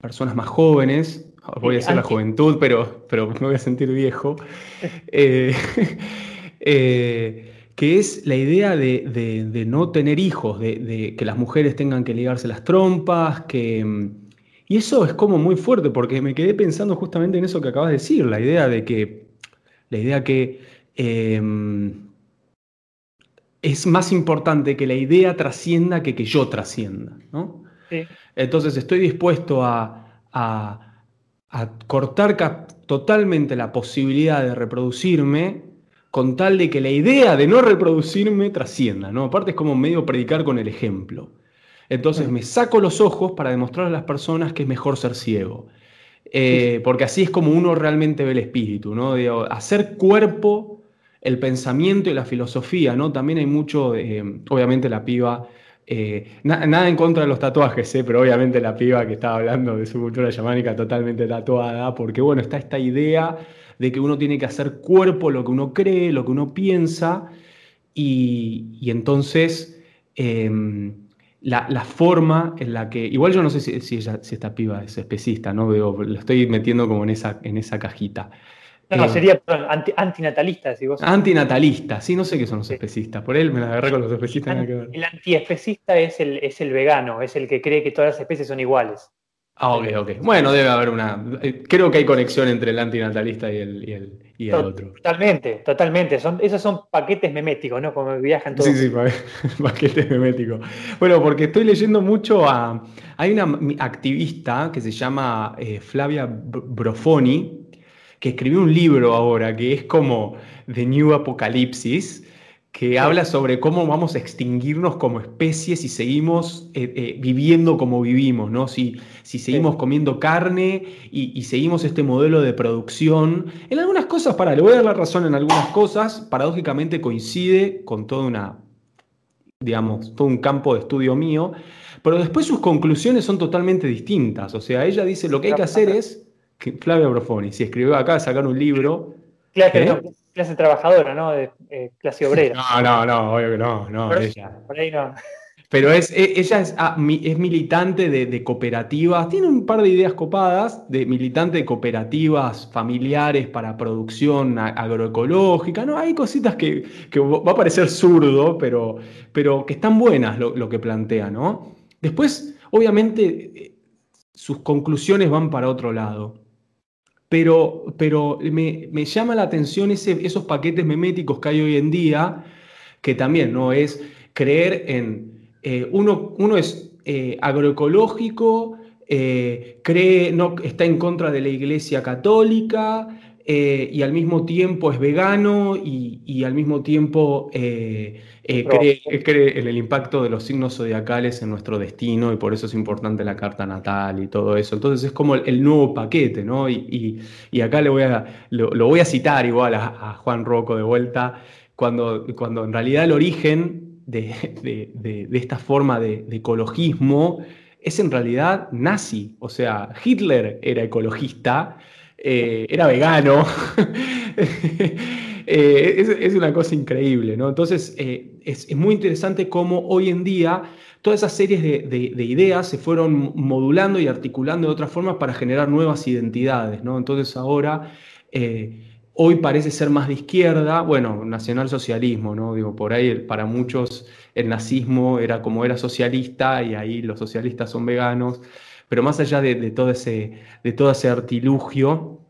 personas más jóvenes, voy a decir la juventud, pero, pero me voy a sentir viejo, eh, eh, que es la idea de, no tener hijos, de, que las mujeres tengan que ligarse las trompas, que... Y eso es como muy fuerte, porque me quedé pensando justamente en eso que acabas de decir, la idea de que, la idea que em, es más importante que la idea trascienda que que yo trascienda. ¿no? Entonces estoy dispuesto a, a cortar totalmente la posibilidad de reproducirme con tal de que la idea de no reproducirme trascienda, ¿no? Aparte es como medio predicar con el ejemplo. Entonces me saco los ojos para demostrar a las personas que es mejor ser ciego. Eh, porque así es como uno realmente ve el espíritu, ¿no? Hacer cuerpo el pensamiento y la filosofía, ¿no? También hay mucho, eh, obviamente la piba, eh, nada en contra de los tatuajes, ¿eh? pero obviamente la piba que estaba hablando de su cultura chamánica totalmente tatuada, porque bueno, está esta idea de que uno tiene que hacer cuerpo lo que uno cree, lo que uno piensa, y, entonces em, la, forma en la que, igual yo no sé si, si esta piba es especista, ¿no? Digo, lo estoy metiendo como en esa, en esa cajita. No, eh, sería antinatalista, si vos. Antinatalista, sí, no sé qué son los especistas. Por él me la agarré con los especistas. el antiespecista es el, es el vegano, es el que cree que todas las especies son iguales. Ah, ok, ok. Bueno, debe haber una. Eh, creo que hay conexión entre el antinatalista y el, y el, y el otro. Totalmente, totalmente. Son, esos son paquetes meméticos, ¿no? Como viajan todos. Sí, sí, paquetes meméticos. Bueno, porque estoy leyendo mucho a. Hay una activista que se llama eh, Flavia Brofoni, que escribió un libro ahora que es como The New Apocalipsis que habla sobre cómo vamos a extinguirnos como especie si seguimos eh, eh, viviendo como vivimos, ¿no? Si, si seguimos comiendo carne y, seguimos este modelo de producción. En algunas cosas, para, le voy a dar la razón en algunas cosas, paradójicamente coincide con toda una, digamos, todo un campo de estudio mío, pero después sus conclusiones son totalmente distintas. O sea, ella dice lo que hay que hacer es, que Flavia Brofoni, si escribió acá, sacar un libro. Claro, clase trabajadora, ¿no? De, eh, clase obrera. No, no, no, obvio que no, no. Pero, ella. Por ahí no. Pero es, e, ella es, ah, es militante de, cooperativas, tiene un par de ideas copadas, de militante de cooperativas familiares para producción agroecológica, ¿no? Hay cositas que, va a parecer zurdo, pero, pero que están buenas lo, lo que plantea, ¿no? Después, obviamente, eh, sus conclusiones van para otro lado pero, pero me, llama la atención esos paquetes meméticos que hay hoy en día, que también no es creer en, eh, uno, uno es eh, agroecológico, eh, cree, no, está en contra de la Iglesia Católica, y al mismo tiempo es vegano y, al mismo tiempo eh, eh, cree, en el impacto de los signos zodiacales en nuestro destino y por eso es importante la carta natal y todo eso. Entonces es como el, nuevo paquete, ¿no? Y, acá le voy a, lo, voy a citar igual a, Juan Rocco de vuelta, cuando, cuando en realidad el origen de, esta forma de ecologismo es en realidad nazi. O sea, Hitler era ecologista eh, era vegano. Eh, es, una cosa increíble, ¿no? Entonces, eh, es, muy interesante cómo hoy en día todas esas series de, ideas se fueron modulando y articulando de otra forma para generar nuevas identidades, ¿no? Entonces ahora... Hoy parece ser más de izquierda, bueno, nacionalsocialismo, ¿no? Digo, por ahí para muchos el nazismo era como era socialista y ahí los socialistas son veganos. Pero más allá de, todo, ese, de todo ese artilugio,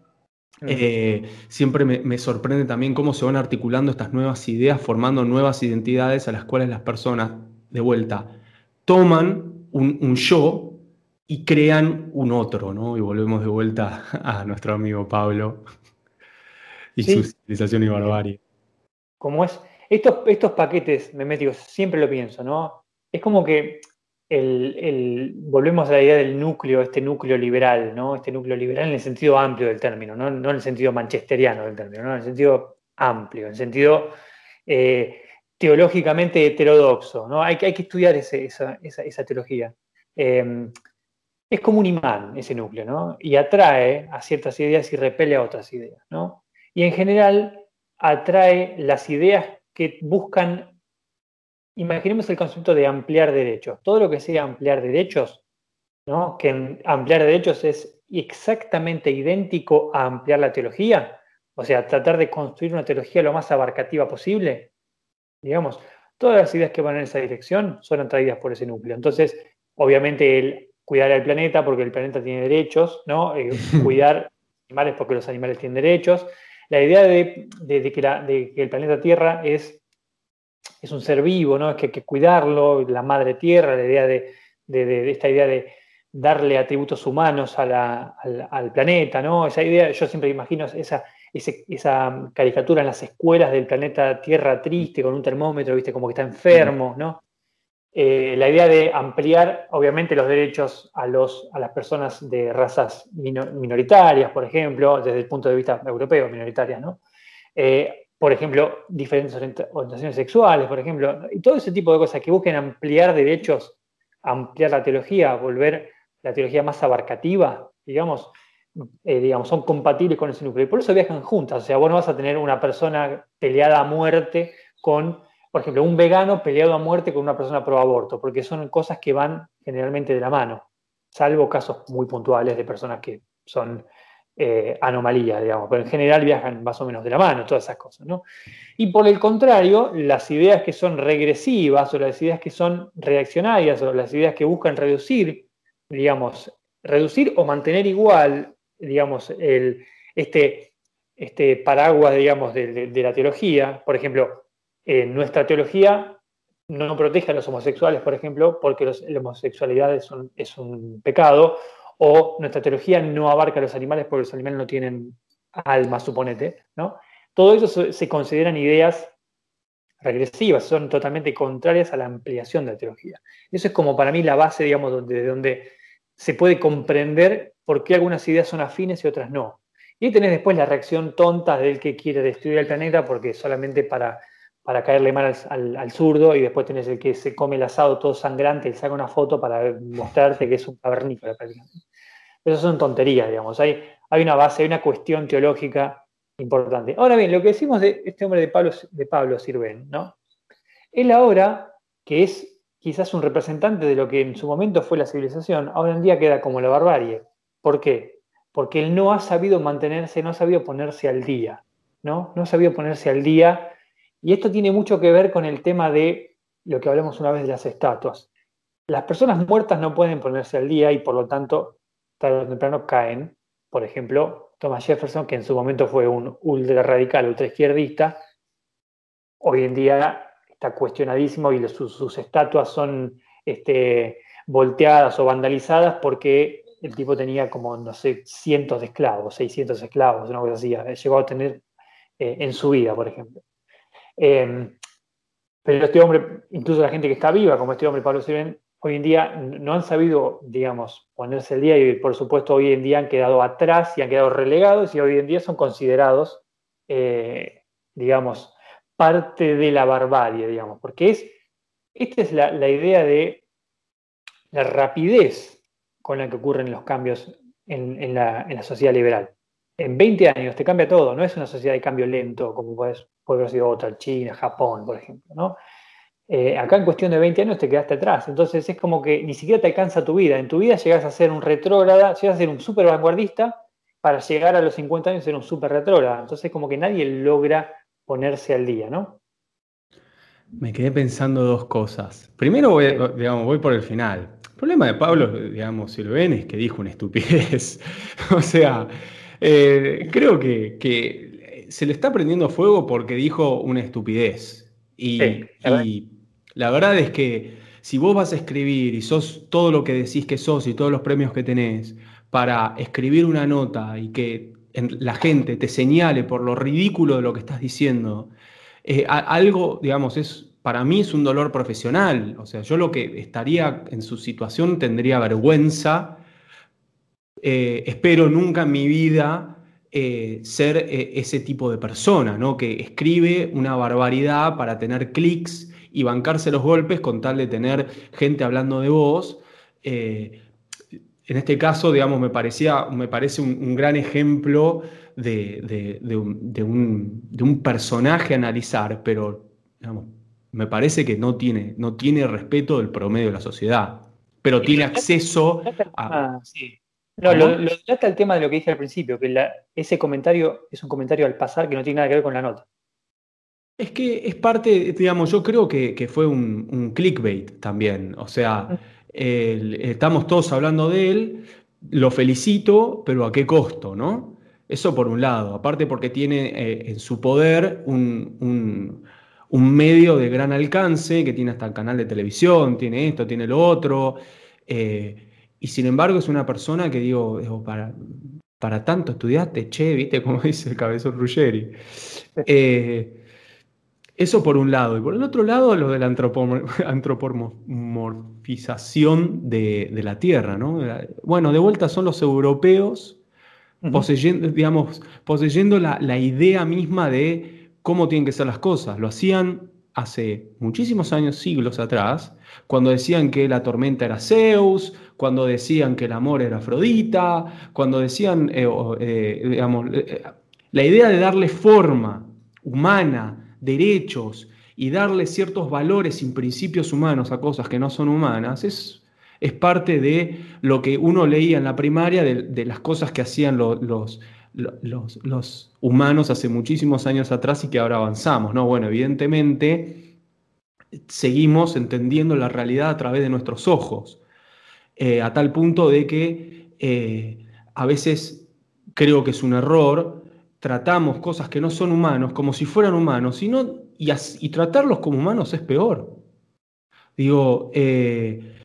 eh, siempre me, sorprende también cómo se van articulando estas nuevas ideas, formando nuevas identidades a las cuales las personas, de vuelta, toman un, yo y crean un otro, ¿no? Y volvemos de vuelta a nuestro amigo Pablo y su civilización y barbarie. Como es, estos, estos paquetes meméticos, siempre lo pienso, ¿no? Es como que volvemos a la idea del núcleo, este núcleo liberal, ¿no? Este núcleo liberal en el sentido amplio del término, no, en el sentido manchesteriano del término, ¿no? en el sentido amplio, en el sentido eh, teológicamente heterodoxo, ¿no? Hay, hay que estudiar esa, teología. Em, es como un imán ese núcleo, ¿no? Y atrae a ciertas ideas y repele a otras ideas, ¿no? Y en general atrae las ideas que buscan imaginemos el concepto de ampliar derechos. Todo lo que sea ampliar derechos, ¿no? que ampliar derechos es exactamente idéntico a ampliar la teología, o sea, tratar de construir una teología lo más abarcativa posible, digamos, todas las ideas que van en esa dirección son atraídas por ese núcleo. Entonces, obviamente, el cuidar al planeta porque el planeta tiene derechos, ¿no? Eh, cuidar animales porque los animales tienen derechos. La idea de, que, que el planeta Tierra es es un ser vivo, ¿no? Es que hay que cuidarlo, la madre tierra, la idea de, esta idea de, darle atributos humanos al, planeta, ¿no? Esa idea, yo siempre imagino esa, esa caricatura en las escuelas del planeta Tierra triste, con un termómetro, ¿viste? Como que está enfermo, ¿no? Eh, la idea de ampliar, obviamente, los derechos a, los, a las personas de razas minoritarias, por ejemplo, desde el punto de vista europeo, minoritarias, ¿no? Eh, por ejemplo, diferentes orientaciones sexuales, por ejemplo, y todo ese tipo de cosas que busquen ampliar derechos, ampliar la teología, volver la teología más abarcativa, digamos, eh, digamos, son compatibles con ese núcleo. Y por eso viajan juntas. O sea, vos no vas a tener una persona peleada a muerte con, por ejemplo, un vegano peleado a muerte con una persona pro aborto, porque son cosas que van generalmente de la mano, salvo casos muy puntuales de personas que son eh, anomalías, digamos, pero en general viajan más o menos de la mano, todas esas cosas, ¿no? Y por el contrario, las ideas que son regresivas o las ideas que son reaccionarias o las ideas que buscan reducir, digamos, reducir o mantener igual digamos, el, este, este paraguas, digamos, de, la teología. Por ejemplo, en nuestra teología no protege a los homosexuales, por ejemplo, porque la homosexualidad es un, pecado, o nuestra teología no abarca a los animales porque los animales no tienen alma, suponete, ¿no? Todo eso se, consideran ideas regresivas, son totalmente contrarias a la ampliación de la teología. Eso es como para mí la base, digamos, de donde se puede comprender por qué algunas ideas son afines y otras no. Y tenés después la reacción tonta del que quiere destruir el planeta porque solamente para, para caerle mal al, zurdo y después tenés el que se come el asado todo sangrante y saca una foto para mostrarte que es un cavernícola. Esas son tonterías, digamos. Hay, hay una base, hay una cuestión teológica importante. Ahora bien, lo que decimos de este hombre de Pablo, de Pablo Sirven, ¿no? Él ahora, que es quizás un representante de lo que en su momento fue la civilización, ahora en día queda como la barbarie. ¿Por qué? Porque él no ha sabido mantenerse, no ha sabido ponerse al día, ¿no? No ha sabido ponerse al día. Y esto tiene mucho que ver con el tema de lo que hablamos una vez de las estatuas. Las personas muertas no pueden ponerse al día y por lo tanto, tarde o temprano caen. Por ejemplo, Thomas Jefferson, que en su momento fue un ultra radical, ultra izquierdista, hoy en día está cuestionadísimo y sus, estatuas son este, volteadas o vandalizadas porque el tipo tenía como, no sé, cientos de esclavos, 600 esclavos, una cosa así, llegó a tener eh, en su vida, por ejemplo. Em, pero este hombre, incluso la gente que está viva, como este hombre Pablo Sirven, hoy en día no han sabido, digamos, ponerse el día y por supuesto hoy en día han quedado atrás y han quedado relegados y hoy en día son considerados, eh, digamos, parte de la barbarie, digamos, porque es, esta es la, la idea de la rapidez con la que ocurren los cambios en, la, sociedad liberal. En 20 años te cambia todo, no es una sociedad de cambio lento como puede, haber sido otra, China, Japón, por ejemplo. ¿no? Eh, acá en cuestión de 20 años te quedaste atrás, entonces es como que ni siquiera te alcanza tu vida. En tu vida llegas a ser un retrógrada, llegas a ser un súper vanguardista para llegar a los 50 años y ser un súper retrógrada. Entonces como que nadie logra ponerse al día, ¿no? Me quedé pensando dos cosas. Primero voy, digamos, voy por el final problema de Pablo, digamos, si lo ven, es que dijo una estupidez. o sea, eh, creo que, se le está prendiendo fuego porque dijo una estupidez. Y, la verdad es que si vos vas a escribir y sos todo lo que decís que sos y todos los premios que tenés para escribir una nota y que la gente te señale por lo ridículo de lo que estás diciendo, eh, algo, digamos, es para mí es un dolor profesional. O sea, yo lo que estaría en su situación tendría vergüenza. Eh, espero nunca en mi vida eh, ser eh, ese tipo de persona, ¿no? Que escribe una barbaridad para tener clics y bancarse los golpes con tal de tener gente hablando de vos. en este caso, digamos, me, parecía, me parece un, gran ejemplo de, un, de, un, personaje a analizar, pero digamos, me parece que no tiene, no tiene respeto del promedio de la sociedad, pero tiene acceso a... No, lo, lo trata el tema de lo que dije al principio, que ese comentario es un comentario al pasar que no tiene nada que ver con la nota. Es que es parte, digamos, yo creo que, fue un, clickbait también. O sea, estamos todos hablando de él, lo felicito, pero ¿a qué costo, no? Eso por un lado. Aparte porque tiene eh, en su poder un, un medio de gran alcance que tiene hasta el canal de televisión, tiene esto, tiene lo otro. Eh, y sin embargo es una persona que digo, para, para tanto estudiaste, che, viste, como dice el cabezón Ruggeri. Eh, eso por un lado. Y por el otro lado, lo de la antropomorfización de, la Tierra. ¿no? Bueno, de vuelta son los europeos poseyendo, digamos, poseyendo la, la, idea misma de cómo tienen que ser las cosas. Lo hacían hace muchísimos años, siglos atrás, cuando decían que la tormenta era Zeus, cuando decían que el amor era Afrodita, cuando decían, eh, eh, digamos, eh, la idea de darle forma humana, derechos y darle ciertos valores y principios humanos a cosas que no son humanas, es, es parte de lo que uno leía en la primaria, de, las cosas que hacían los, los, humanos hace muchísimos años atrás y que ahora avanzamos. ¿no? Bueno, evidentemente seguimos entendiendo la realidad a través de nuestros ojos, eh, a tal punto de que eh, a veces creo que es un error, tratamos cosas que no son humanos como si fueran humanos y, y, tratarlos como humanos es peor. Digo, eh,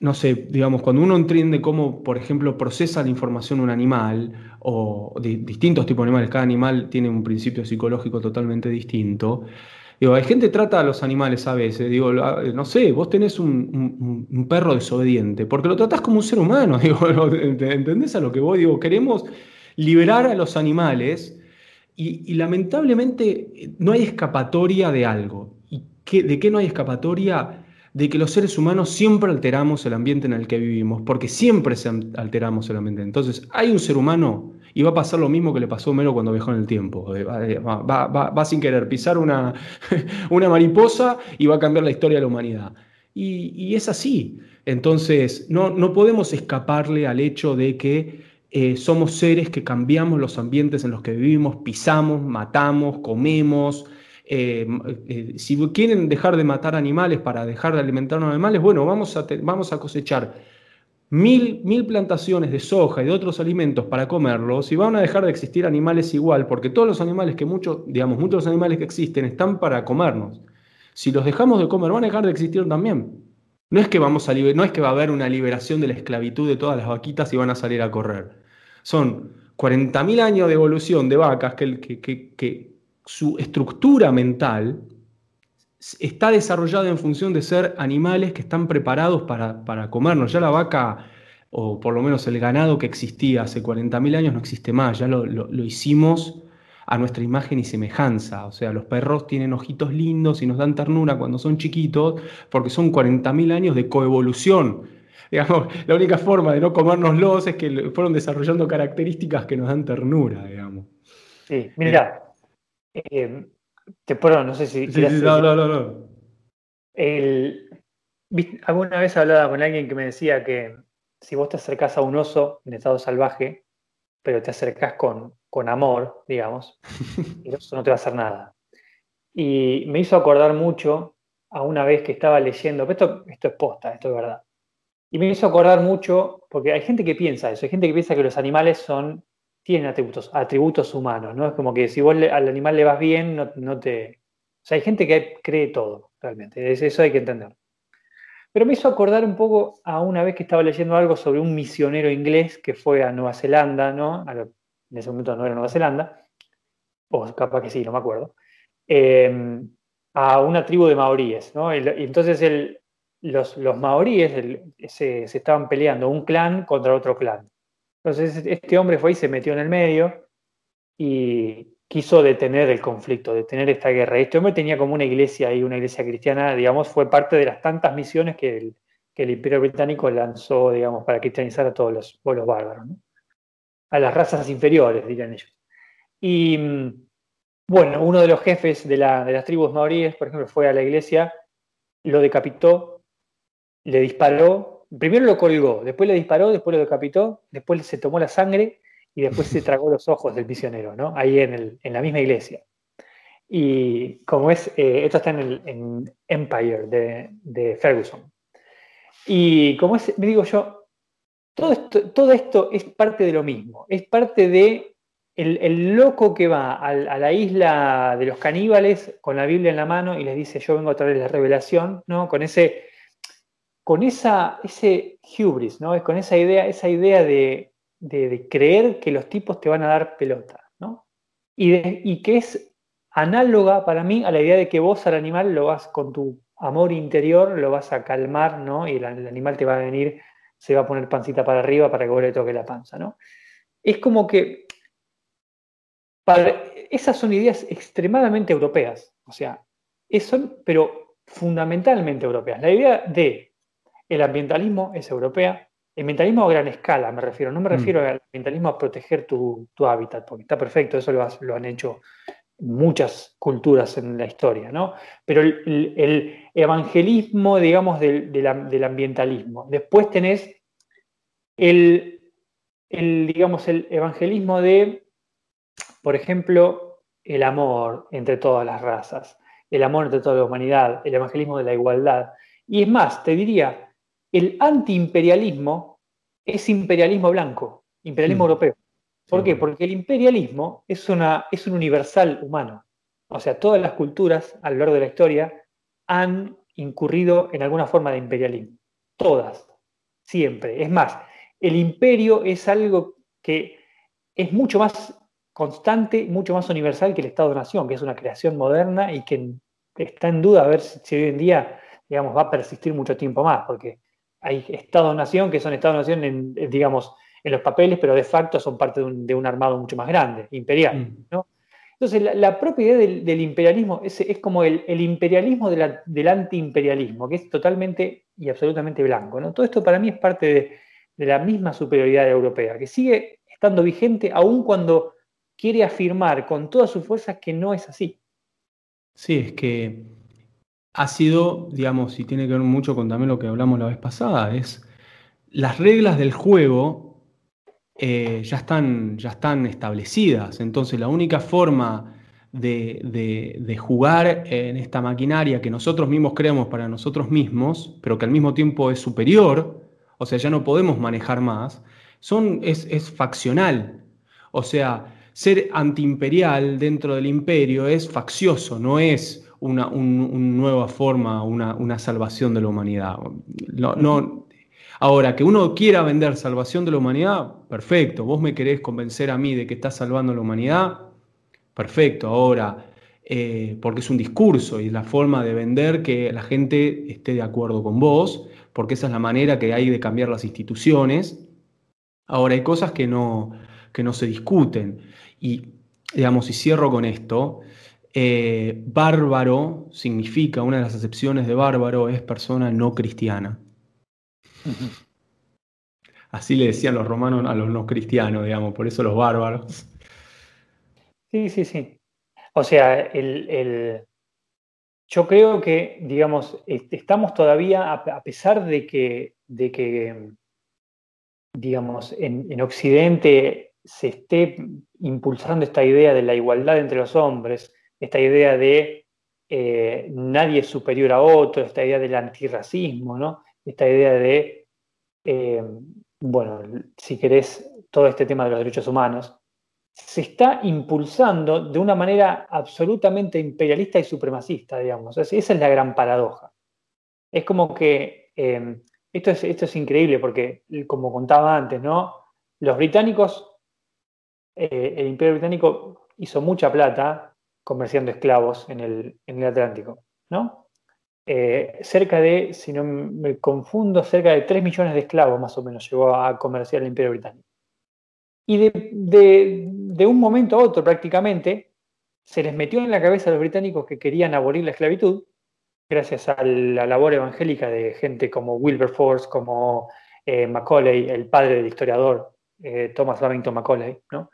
no sé, digamos, cuando uno entiende cómo, por ejemplo, procesa la información un animal o distintos tipos de animales, cada animal tiene un principio psicológico totalmente distinto. Digo, hay gente que trata a los animales a veces, digo, no sé, vos tenés un, perro desobediente, porque lo tratás como un ser humano, digo, ¿entendés a lo que voy? Digo, queremos liberar a los animales y, lamentablemente no hay escapatoria de algo. ¿Y qué, de qué no hay escapatoria? De que los seres humanos siempre alteramos el ambiente en el que vivimos, porque siempre alteramos el ambiente. Entonces, hay un ser humano y va a pasar lo mismo que le pasó a Homero cuando viajó en el tiempo. Eh, eh, va, sin querer pisar una, una, mariposa y va a cambiar la historia de la humanidad. Y, es así. Entonces, no, no, podemos escaparle al hecho de que eh, somos seres que cambiamos los ambientes en los que vivimos, pisamos, matamos, comemos, eh, eh, si quieren dejar de matar animales para dejar de alimentar animales, bueno, vamos a, vamos a cosechar mil, mil plantaciones de soja y de otros alimentos para comerlos y van a dejar de existir animales igual, porque todos los animales que muchos, digamos, muchos animales que existen están para comernos. Si los dejamos de comer, van a dejar de existir también. No es que, vamos a no es que va a haber una liberación de la esclavitud de todas las vaquitas y van a salir a correr. Son 40.000 años de evolución de vacas que, que, que su estructura mental está desarrollada en función de ser animales que están preparados para, comernos. Ya la vaca, o por lo menos el ganado que existía hace 40.000 años, no existe más. Ya lo, hicimos a nuestra imagen y semejanza. O sea, los perros tienen ojitos lindos y nos dan ternura cuando son chiquitos, porque son 40.000 años de coevolución. Digamos, la única forma de no comérnoslos es que fueron desarrollando características que nos dan ternura, digamos. Sí, mira, eh, te no sé si. no, no, no, alguna vez hablaba con alguien que me decía que si vos te acercás a un oso en estado salvaje, pero te acercás con, con amor, digamos, el oso no te va a hacer nada. Y me hizo acordar mucho a una vez que estaba leyendo, esto, esto es posta, esto es verdad. Y me hizo acordar mucho, porque hay gente que piensa eso, hay gente que piensa que los animales son tienen atributos, atributos humanos, ¿no? Es como que si vos al animal le vas bien, no, te... O sea, hay gente que cree todo, realmente, eso hay que entender. Pero me hizo acordar un poco a una vez que estaba leyendo algo sobre un misionero inglés que fue a Nueva Zelanda, ¿no? En ese momento no era Nueva Zelanda, o capaz que sí, no me acuerdo, em, a una tribu de maoríes, ¿no? Y, entonces los, los maoríes se, se estaban peleando, un clan contra otro clan. Entonces este hombre fue y se metió en el medio y quiso detener el conflicto, detener esta guerra. Este hombre tenía como una iglesia y una iglesia cristiana, digamos, fue parte de las tantas misiones que el, Imperio Británico lanzó, digamos, para cristianizar a todos los pueblos bárbaros, a las razas inferiores, dirían ellos. Y bueno, uno de los jefes de, de las tribus maoríes, por ejemplo, fue a la iglesia, lo decapitó, le disparó primero lo colgó, después le disparó, después lo decapitó, después se tomó la sangre y después se tragó los ojos del misionero, ¿no? Ahí en, la misma iglesia. Y como es, eh, esto está en, el, Empire de, Ferguson. Y como es, me digo yo, todo esto, todo esto es parte de lo mismo, es parte de el, loco que va a, a, la isla de los caníbales con la Biblia en la mano y les dice, yo vengo a traer la revelación, ¿no? Con ese con esa, ese hubris, ¿no? Con esa idea, esa idea de, creer que los tipos te van a dar pelota, ¿no? Y, que es análoga para mí a la idea de que vos al animal lo vas con tu amor interior, lo vas a calmar, ¿no? Y el, animal te va a venir, se va a poner pancita para arriba para que vos le toque la panza, ¿no? Es como que esas son ideas extremadamente europeas, o sea, son, pero fundamentalmente europeas. La idea de el ambientalismo es europea, el ambientalismo a gran escala me refiero, no me mm. refiero al ambientalismo a proteger tu, hábitat, porque está perfecto, eso lo, han hecho muchas culturas en la historia, ¿no? Pero el, evangelismo, digamos, del, ambientalismo. Después tenés el, digamos, el evangelismo de, por ejemplo, el amor entre todas las razas, el amor entre toda la humanidad, el evangelismo de la igualdad. Y es más, te diría, el antiimperialismo es imperialismo blanco, imperialismo mm. europeo. ¿Por qué? Porque el imperialismo es, una, es un universal humano. O sea, todas las culturas a lo largo de la historia han incurrido en alguna forma de imperialismo. Todas, siempre. Es más, el imperio es algo que es mucho más constante, mucho más universal que el Estado-Nación, que es una creación moderna y que está en duda a ver si, hoy en día, digamos, va a persistir mucho tiempo más, porque hay Estados-Nación que son Estados-Nación, digamos, en los papeles, pero de facto son parte de un, armado mucho más grande, imperial. Mm. ¿no? Entonces, la, propia idea del, imperialismo es, es, como el, imperialismo del antiimperialismo, que es totalmente y absolutamente blanco. ¿no? Todo esto para mí es parte de, de la misma superioridad europea, que sigue estando vigente aun cuando quiere afirmar con todas sus fuerzas que no es así. Sí, es que ha sido, digamos, y tiene que ver mucho con también lo que hablamos la vez pasada, es las reglas del juego eh, ya, están, ya están establecidas. Entonces la única forma de, jugar en esta maquinaria que nosotros mismos creamos para nosotros mismos, pero que al mismo tiempo es superior, o sea, ya no podemos manejar más, son, es, faccional. O sea, ser antiimperial dentro del imperio es faccioso, no es una, nueva forma, una, una, salvación de la humanidad. no, Ahora, que uno quiera vender salvación de la humanidad, perfecto. Vos me querés convencer a mí de que estás salvando la humanidad, perfecto. Ahora, eh, porque es un discurso y es la forma de vender que la gente esté de acuerdo con vos, porque esa es la manera que hay de cambiar las instituciones. Ahora, hay cosas que no, que no se discuten. Y, digamos, y cierro con esto, eh, bárbaro significa, una de las acepciones de bárbaro es persona no cristiana. Así le decían los romanos a los no cristianos, digamos, por eso los bárbaros. Sí, sí, sí. O sea, el, yo creo que, digamos, estamos todavía, a pesar de que, de que digamos, en, Occidente se esté impulsando esta idea de la igualdad entre los hombres, esta idea de eh, nadie es superior a otro, esta idea del antirracismo, ¿no? esta idea de, eh, bueno, si querés, todo este tema de los derechos humanos, se está impulsando de una manera absolutamente imperialista y supremacista, digamos. esa es la gran paradoja. Es como que eh, esto, es, esto es increíble porque, como contaba antes, ¿no? Los británicos, eh, el imperio británico hizo mucha plata comerciando esclavos en el, Atlántico, ¿no? Eh, cerca de, si no me confundo, cerca de 3 millones de esclavos más o menos llegó a comerciar el Imperio Británico. Y de, un momento a otro prácticamente se les metió en la cabeza a los británicos que querían abolir la esclavitud, gracias a la labor evangélica de gente como Wilberforce, como eh, Macaulay, el padre del historiador eh, Thomas Babington Macaulay, ¿no?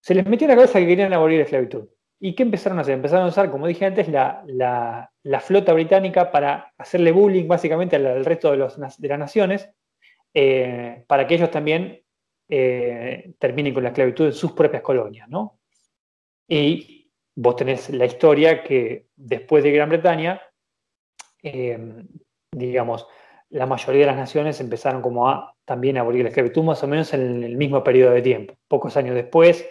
Se les metió en la cabeza que querían abolir la esclavitud. ¿Y qué empezaron a hacer? Empezaron a usar, como dije antes, la, flota británica para hacerle bullying básicamente al, resto de, los, de, las naciones, eh, para que ellos también eh, terminen con la esclavitud en sus propias colonias. ¿no? Y vos tenés la historia que después de Gran Bretaña, eh, digamos, la mayoría de las naciones empezaron como a también a abolir la esclavitud más o menos en el mismo periodo de tiempo, pocos años después,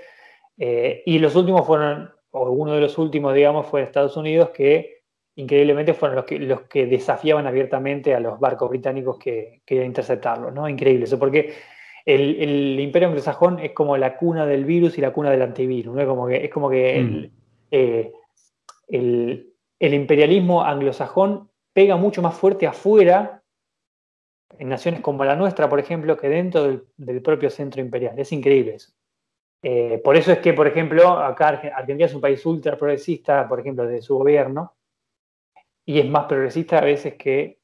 y los últimos fueron o uno de los últimos, digamos, fue Estados Unidos, que increíblemente fueron los que, los que desafiaban abiertamente a los barcos británicos que querían interceptarlo, ¿no? Increíble eso, porque el, imperio anglosajón es como la cuna del virus y la cuna del antivirus, ¿no? Como que, es como que mm. eh, el, imperialismo anglosajón pega mucho más fuerte afuera, en naciones como la nuestra, por ejemplo, que dentro del, propio centro imperial. Es increíble eso. Eh, por eso es que, por ejemplo, acá Argentina es un país ultra progresista, por ejemplo, de su gobierno, y es más progresista a veces que,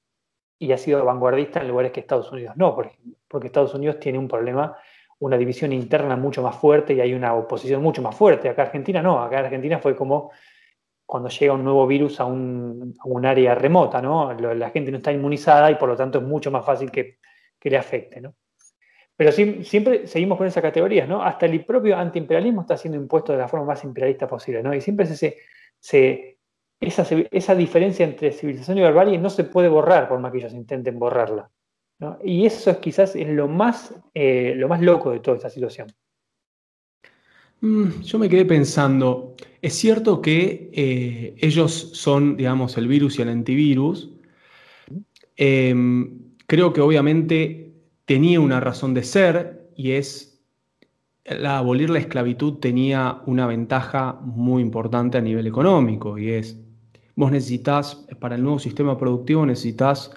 y ha sido vanguardista en lugares que Estados Unidos no, por ejemplo, porque Estados Unidos tiene un problema, una división interna mucho más fuerte y hay una oposición mucho más fuerte. Acá Argentina no, acá Argentina fue como cuando llega un nuevo virus a un, área remota, ¿no? La gente no está inmunizada y por lo tanto es mucho más fácil que, le afecte, ¿no? Pero siempre seguimos con esas categorías, ¿no? Hasta el propio antiimperialismo está siendo impuesto de la forma más imperialista posible, ¿no? Y siempre se, se, esa, esa, diferencia entre civilización y barbarie no se puede borrar por más que ellos intenten borrarla. Y eso es quizás es lo más, eh, lo más loco de toda esta situación. Mm, yo me quedé pensando, es cierto que eh, ellos son, digamos, el virus y el antivirus. Em, creo que obviamente tenía una razón de ser y es abolir la esclavitud tenía una ventaja muy importante a nivel económico y es Vos necesitas, para el nuevo sistema productivo, necesitas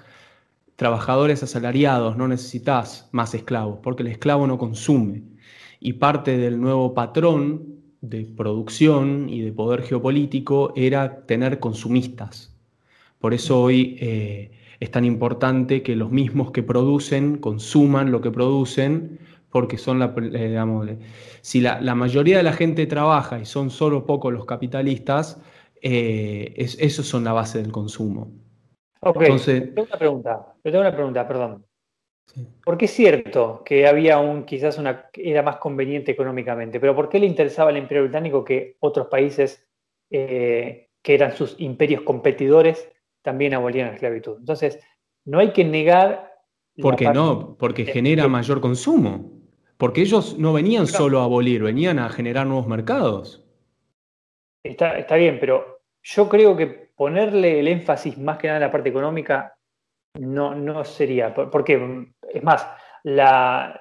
trabajadores asalariados, no necesitas más esclavos, porque el esclavo no consume. Y parte del nuevo patrón de producción y de poder geopolítico era tener consumistas. Por eso hoy eh, es tan importante que los mismos que producen consuman lo que producen, porque son la, eh, digamos, si la, la mayoría de la gente trabaja y son solo pocos los capitalistas, eh, esos son la base del consumo. Ok, tengo una pregunta, tengo una pregunta, perdón. ¿Por qué es cierto que había un, quizás una, era más conveniente económicamente, pero por qué le interesaba al imperio británico que otros países eh, que eran sus imperios competidores también abolieran la esclavitud? Entonces, no hay que negar... ¿Por qué no? Porque genera mayor consumo. Porque ellos no venían solo a abolir, venían a generar nuevos mercados. Está, está bien, pero yo creo que ponerle el énfasis más que nada en la parte económica no, no sería, porque es más, la,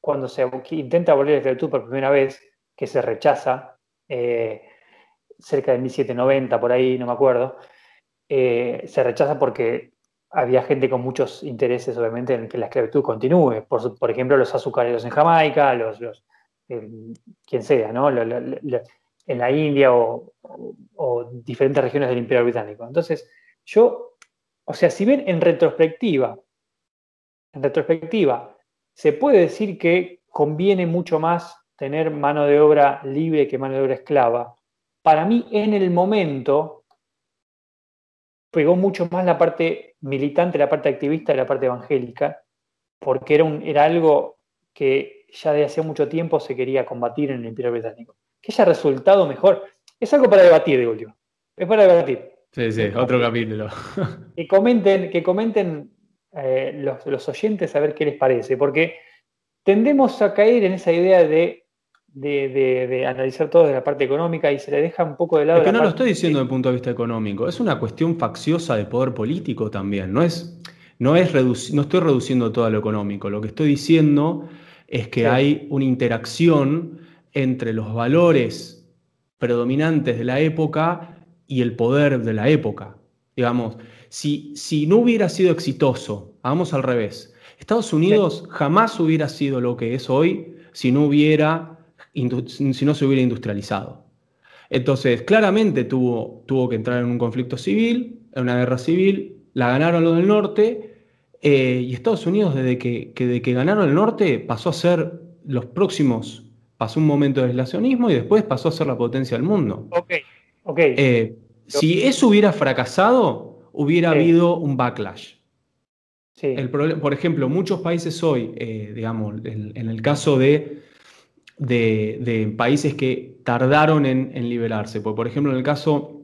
cuando se intenta volver a la esclavitud por primera vez, que se rechaza, eh, cerca de 1790, por ahí, no me acuerdo, eh, se rechaza porque había gente con muchos intereses, obviamente, en que la esclavitud continúe. Por, por ejemplo, los azucareros en Jamaica, los, los quien sea, ¿no? en la India o, diferentes regiones del Imperio Británico. Entonces, yo, o sea, si ven en retrospectiva, en retrospectiva, se puede decir que conviene mucho más tener mano de obra libre que mano de obra esclava. Para mí, en el momento, pegó mucho más la parte militante, la parte activista y la parte evangélica, porque era, un, era algo que ya de hace mucho tiempo se quería combatir en el Imperio Británico que haya resultado mejor. Es algo para debatir de último. Es para debatir. Sí, sí, otro capítulo. Que comenten, que comenten eh, los, oyentes a ver qué les parece, porque tendemos a caer en esa idea de, de, analizar todo desde la parte económica y se le deja un poco de lado. Es que no lo estoy diciendo desde el punto de vista económico, es una cuestión facciosa de poder político también. No, es, no, es no estoy reduciendo todo a lo económico, lo que estoy diciendo es que hay una interacción entre los valores predominantes de la época y el poder de la época. Digamos, si, si no hubiera sido exitoso, vamos al revés, Estados Unidos jamás hubiera sido lo que es hoy si no, hubiera, si no se hubiera industrializado. Entonces, claramente tuvo, tuvo que entrar en un conflicto civil, en una guerra civil, la ganaron los del norte, eh, y Estados Unidos, desde que, que, ganaron el norte, pasó a ser los próximos pasó un momento de aislacionismo y después pasó a ser la potencia del mundo. Ok, ok. Eh, si eso hubiera fracasado, hubiera habido un backlash. Sí. El por ejemplo, muchos países hoy, eh, digamos, en, el caso de, de, países que tardaron en, liberarse, por ejemplo, en el caso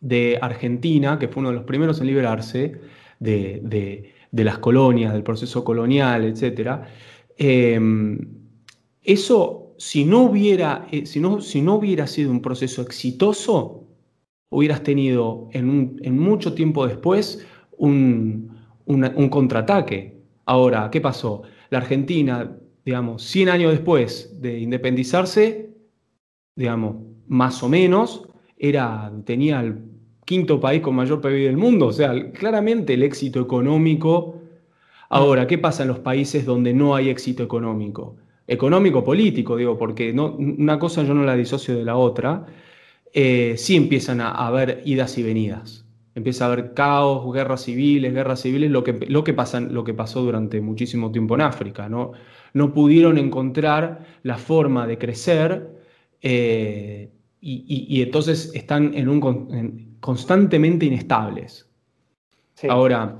de Argentina, que fue uno de los primeros en liberarse de, las colonias, del proceso colonial, etc., eh, eso si no hubiera, eh, si no, hubiera sido un proceso exitoso, hubieras tenido en, mucho tiempo después un contraataque. Ahora, ¿qué pasó? La Argentina, digamos, 100 años después de independizarse, digamos, más o menos, era, tenía el quinto país con mayor PIB del mundo. O sea, claramente el éxito económico. Ahora, ¿qué pasa en los países donde no hay éxito económico? Económico, político, digo, porque no, una cosa yo no la disocio de la otra. Eh, sí empiezan a, haber idas y venidas. Empieza a haber caos, guerras civiles, guerras civiles, lo que, lo que, lo que pasó durante muchísimo tiempo en África. No, no pudieron encontrar la forma de crecer eh, y, entonces están en un, constantemente inestables. Ahora,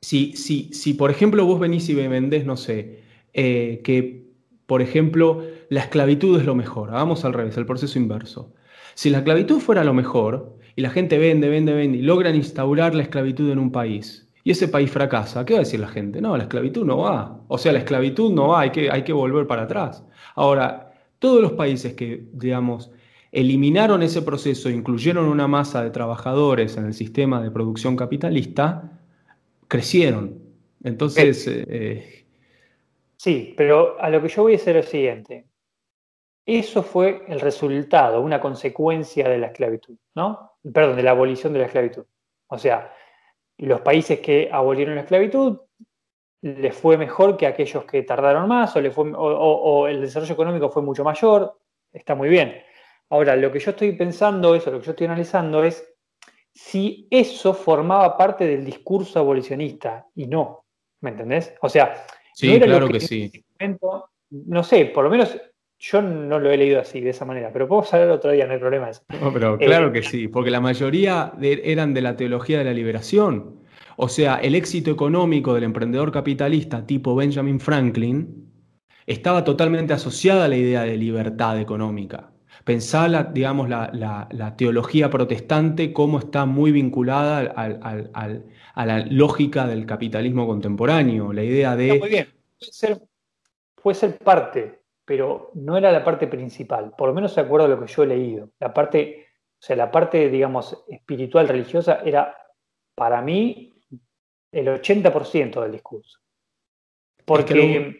si, si, si, por ejemplo vos venís y me vendés, no sé, eh, que por ejemplo la esclavitud es lo mejor, hagamos al revés, el proceso inverso. Si la esclavitud fuera lo mejor y la gente vende, vende, vende y logran instaurar la esclavitud en un país y ese país fracasa, ¿qué va a decir la gente? No, la esclavitud no va. O sea, la esclavitud no va, hay que, hay que volver para atrás. Ahora, todos los países que, digamos, eliminaron ese proceso, incluyeron una masa de trabajadores en el sistema de producción capitalista, crecieron. Entonces... Eh, eh, sí, pero a lo que yo voy a decir es lo siguiente. Eso fue el resultado, una consecuencia de la esclavitud, ¿no? Perdón, de la abolición de la esclavitud. O sea, los países que abolieron la esclavitud les fue mejor que aquellos que tardaron más o, fue, o, el desarrollo económico fue mucho mayor, está muy bien. Ahora, lo que yo estoy pensando, eso, lo que yo estoy analizando es si eso formaba parte del discurso abolicionista y no, ¿me entendés? O sea, sí, claro que, sí. no sé, por lo menos yo no lo he leído así, de esa manera, pero podemos hablar otro día, no hay problema. Eso. No, pero claro eh, que sí, porque la mayoría eran de la teología de la liberación. O sea, el éxito económico del emprendedor capitalista tipo Benjamin Franklin estaba totalmente asociada a la idea de libertad económica. Pensá, la, digamos, la, teología protestante cómo está muy vinculada a la lógica del capitalismo contemporáneo, la idea de... muy bien, puede ser, parte, pero no era la parte principal, por lo menos se acuerdo de lo que yo he leído. La parte, o sea, la parte, digamos, espiritual, religiosa, era para mí el 80% del discurso. Porque,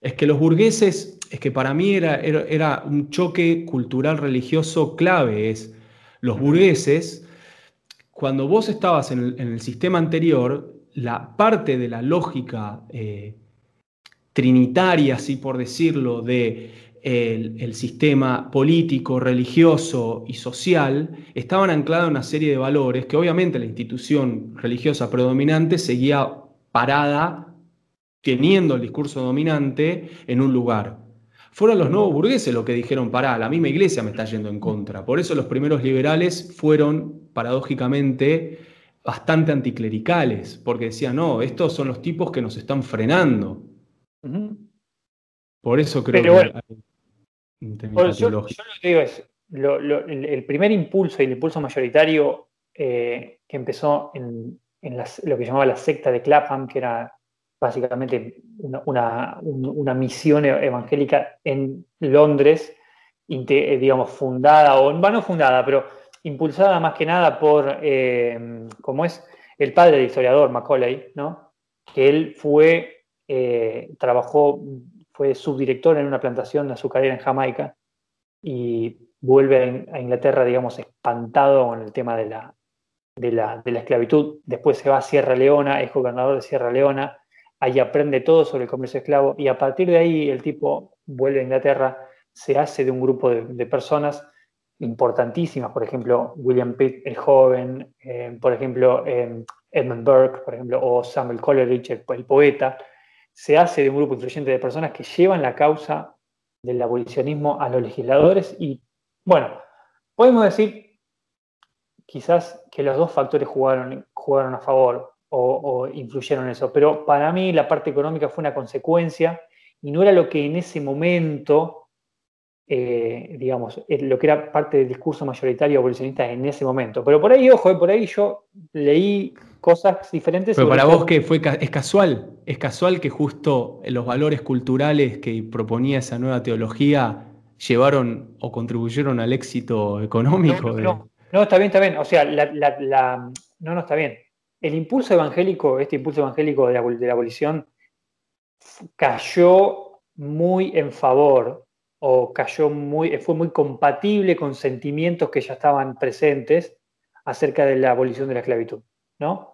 es que, los burgueses, es que para mí era, era, un choque cultural religioso clave, es los burgueses, cuando vos estabas en el, sistema anterior, la parte de la lógica eh, trinitaria, así por decirlo, de el, sistema político, religioso y social estaban anclados en una serie de valores que obviamente la institución religiosa predominante seguía parada teniendo el discurso dominante en un lugar. Fueron los nuevos burgueses los que dijeron, pará, la misma iglesia me está yendo en contra. Por eso los primeros liberales fueron, paradójicamente, bastante anticlericales, porque decían, no, estos son los tipos que nos están frenando. Por eso creo que yo, lo que digo es, el, primer impulso y el impulso mayoritario eh, que empezó en, lo que llamaba la secta de Clapham, que era básicamente una, misión evangélica en Londres, eh, digamos, fundada, o no fundada, pero impulsada más que nada por, eh, como es el padre del historiador Macaulay, ¿no? que él fue, trabajó fue subdirector en una plantación de azucarera en Jamaica y vuelve a Inglaterra, digamos, espantado con el tema de la, de la, esclavitud. Después se va a Sierra Leona, es gobernador de Sierra Leona, ahí aprende todo sobre el comercio esclavo y a partir de ahí el tipo vuelve a Inglaterra, se hace de un grupo de, personas importantísimas, por ejemplo, William Pitt el joven, eh, por ejemplo, eh, Edmund Burke, por ejemplo, o Samuel Coleridge, el poeta, se hace de un grupo influyente de personas que llevan la causa del abolicionismo a los legisladores y, bueno, podemos decir quizás que los dos factores jugaron, jugaron a favor o, influyeron en eso, pero para mí la parte económica fue una consecuencia y no era lo que en ese momento, eh, digamos, lo que era parte del discurso mayoritario abolicionista en ese momento. Pero por ahí, ojo, eh, por ahí yo leí cosas diferentes. Pero para vos que fue es casual, es casual que justo los valores culturales que proponía esa nueva teología llevaron o contribuyeron al éxito económico. No, no, está bien, está bien. O sea, no, no está bien. El impulso evangélico, este impulso evangélico de la, de la abolición, cayó muy en favor o cayó muy, fue muy compatible con sentimientos que ya estaban presentes acerca de la abolición de la esclavitud, ¿no?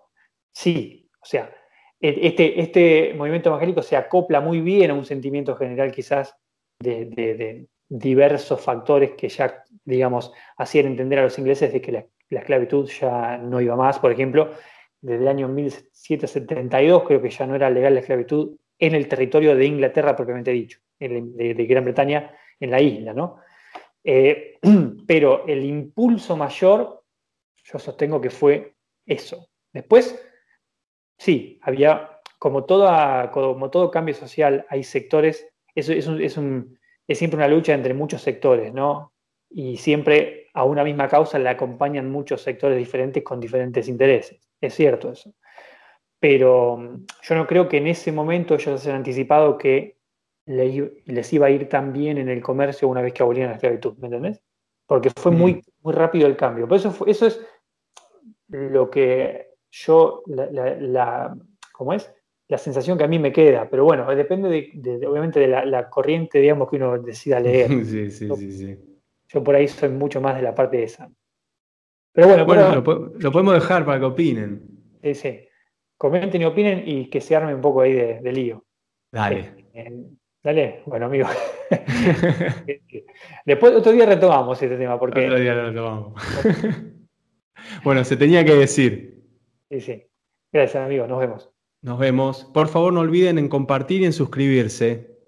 Sí, o sea, e, este, este movimiento evangélico se acopla muy bien a un sentimiento general quizás de, diversos factores que ya, digamos, hacían entender a los ingleses de que la, la, esclavitud ya no iba más. Por ejemplo, desde el año 1772 creo que ya no era legal la esclavitud en el territorio de Inglaterra propiamente dicho, de, Gran Bretaña en la isla, ¿no? Eh, pero el impulso mayor, yo sostengo que fue eso. Después, sí, había, como, toda, como todo cambio social, hay sectores, eso es, es siempre una lucha entre muchos sectores, ¿no? Y siempre a una misma causa le acompañan muchos sectores diferentes con diferentes intereses. Es cierto eso pero mm, yo no creo que en ese momento ellos hayan anticipado que les iba a ir tan bien en el comercio una vez que abolieran la esclavitud, ¿me entendés? Porque fue muy, mm. muy rápido el cambio. Por eso, eso es lo que yo, la, ¿cómo es? La sensación que a mí me queda, pero bueno, depende de, obviamente de la, corriente, digamos, que uno decida leer. Sí, sí, sí, sí. Yo por ahí soy mucho más de la parte de esa. Pero bueno, bueno lo, podemos dejar para que opinen. Sí, sí comenten y opinen y que se arme un poco ahí de, lío. Dale. Eh, dale, bueno, amigo. Después, otro día retomamos este tema. Porque... Otro día lo retomamos. bueno, se tenía que decir. Sí, sí. Gracias, amigo. Nos vemos. Nos vemos. Por favor, no olviden en compartir y en suscribirse.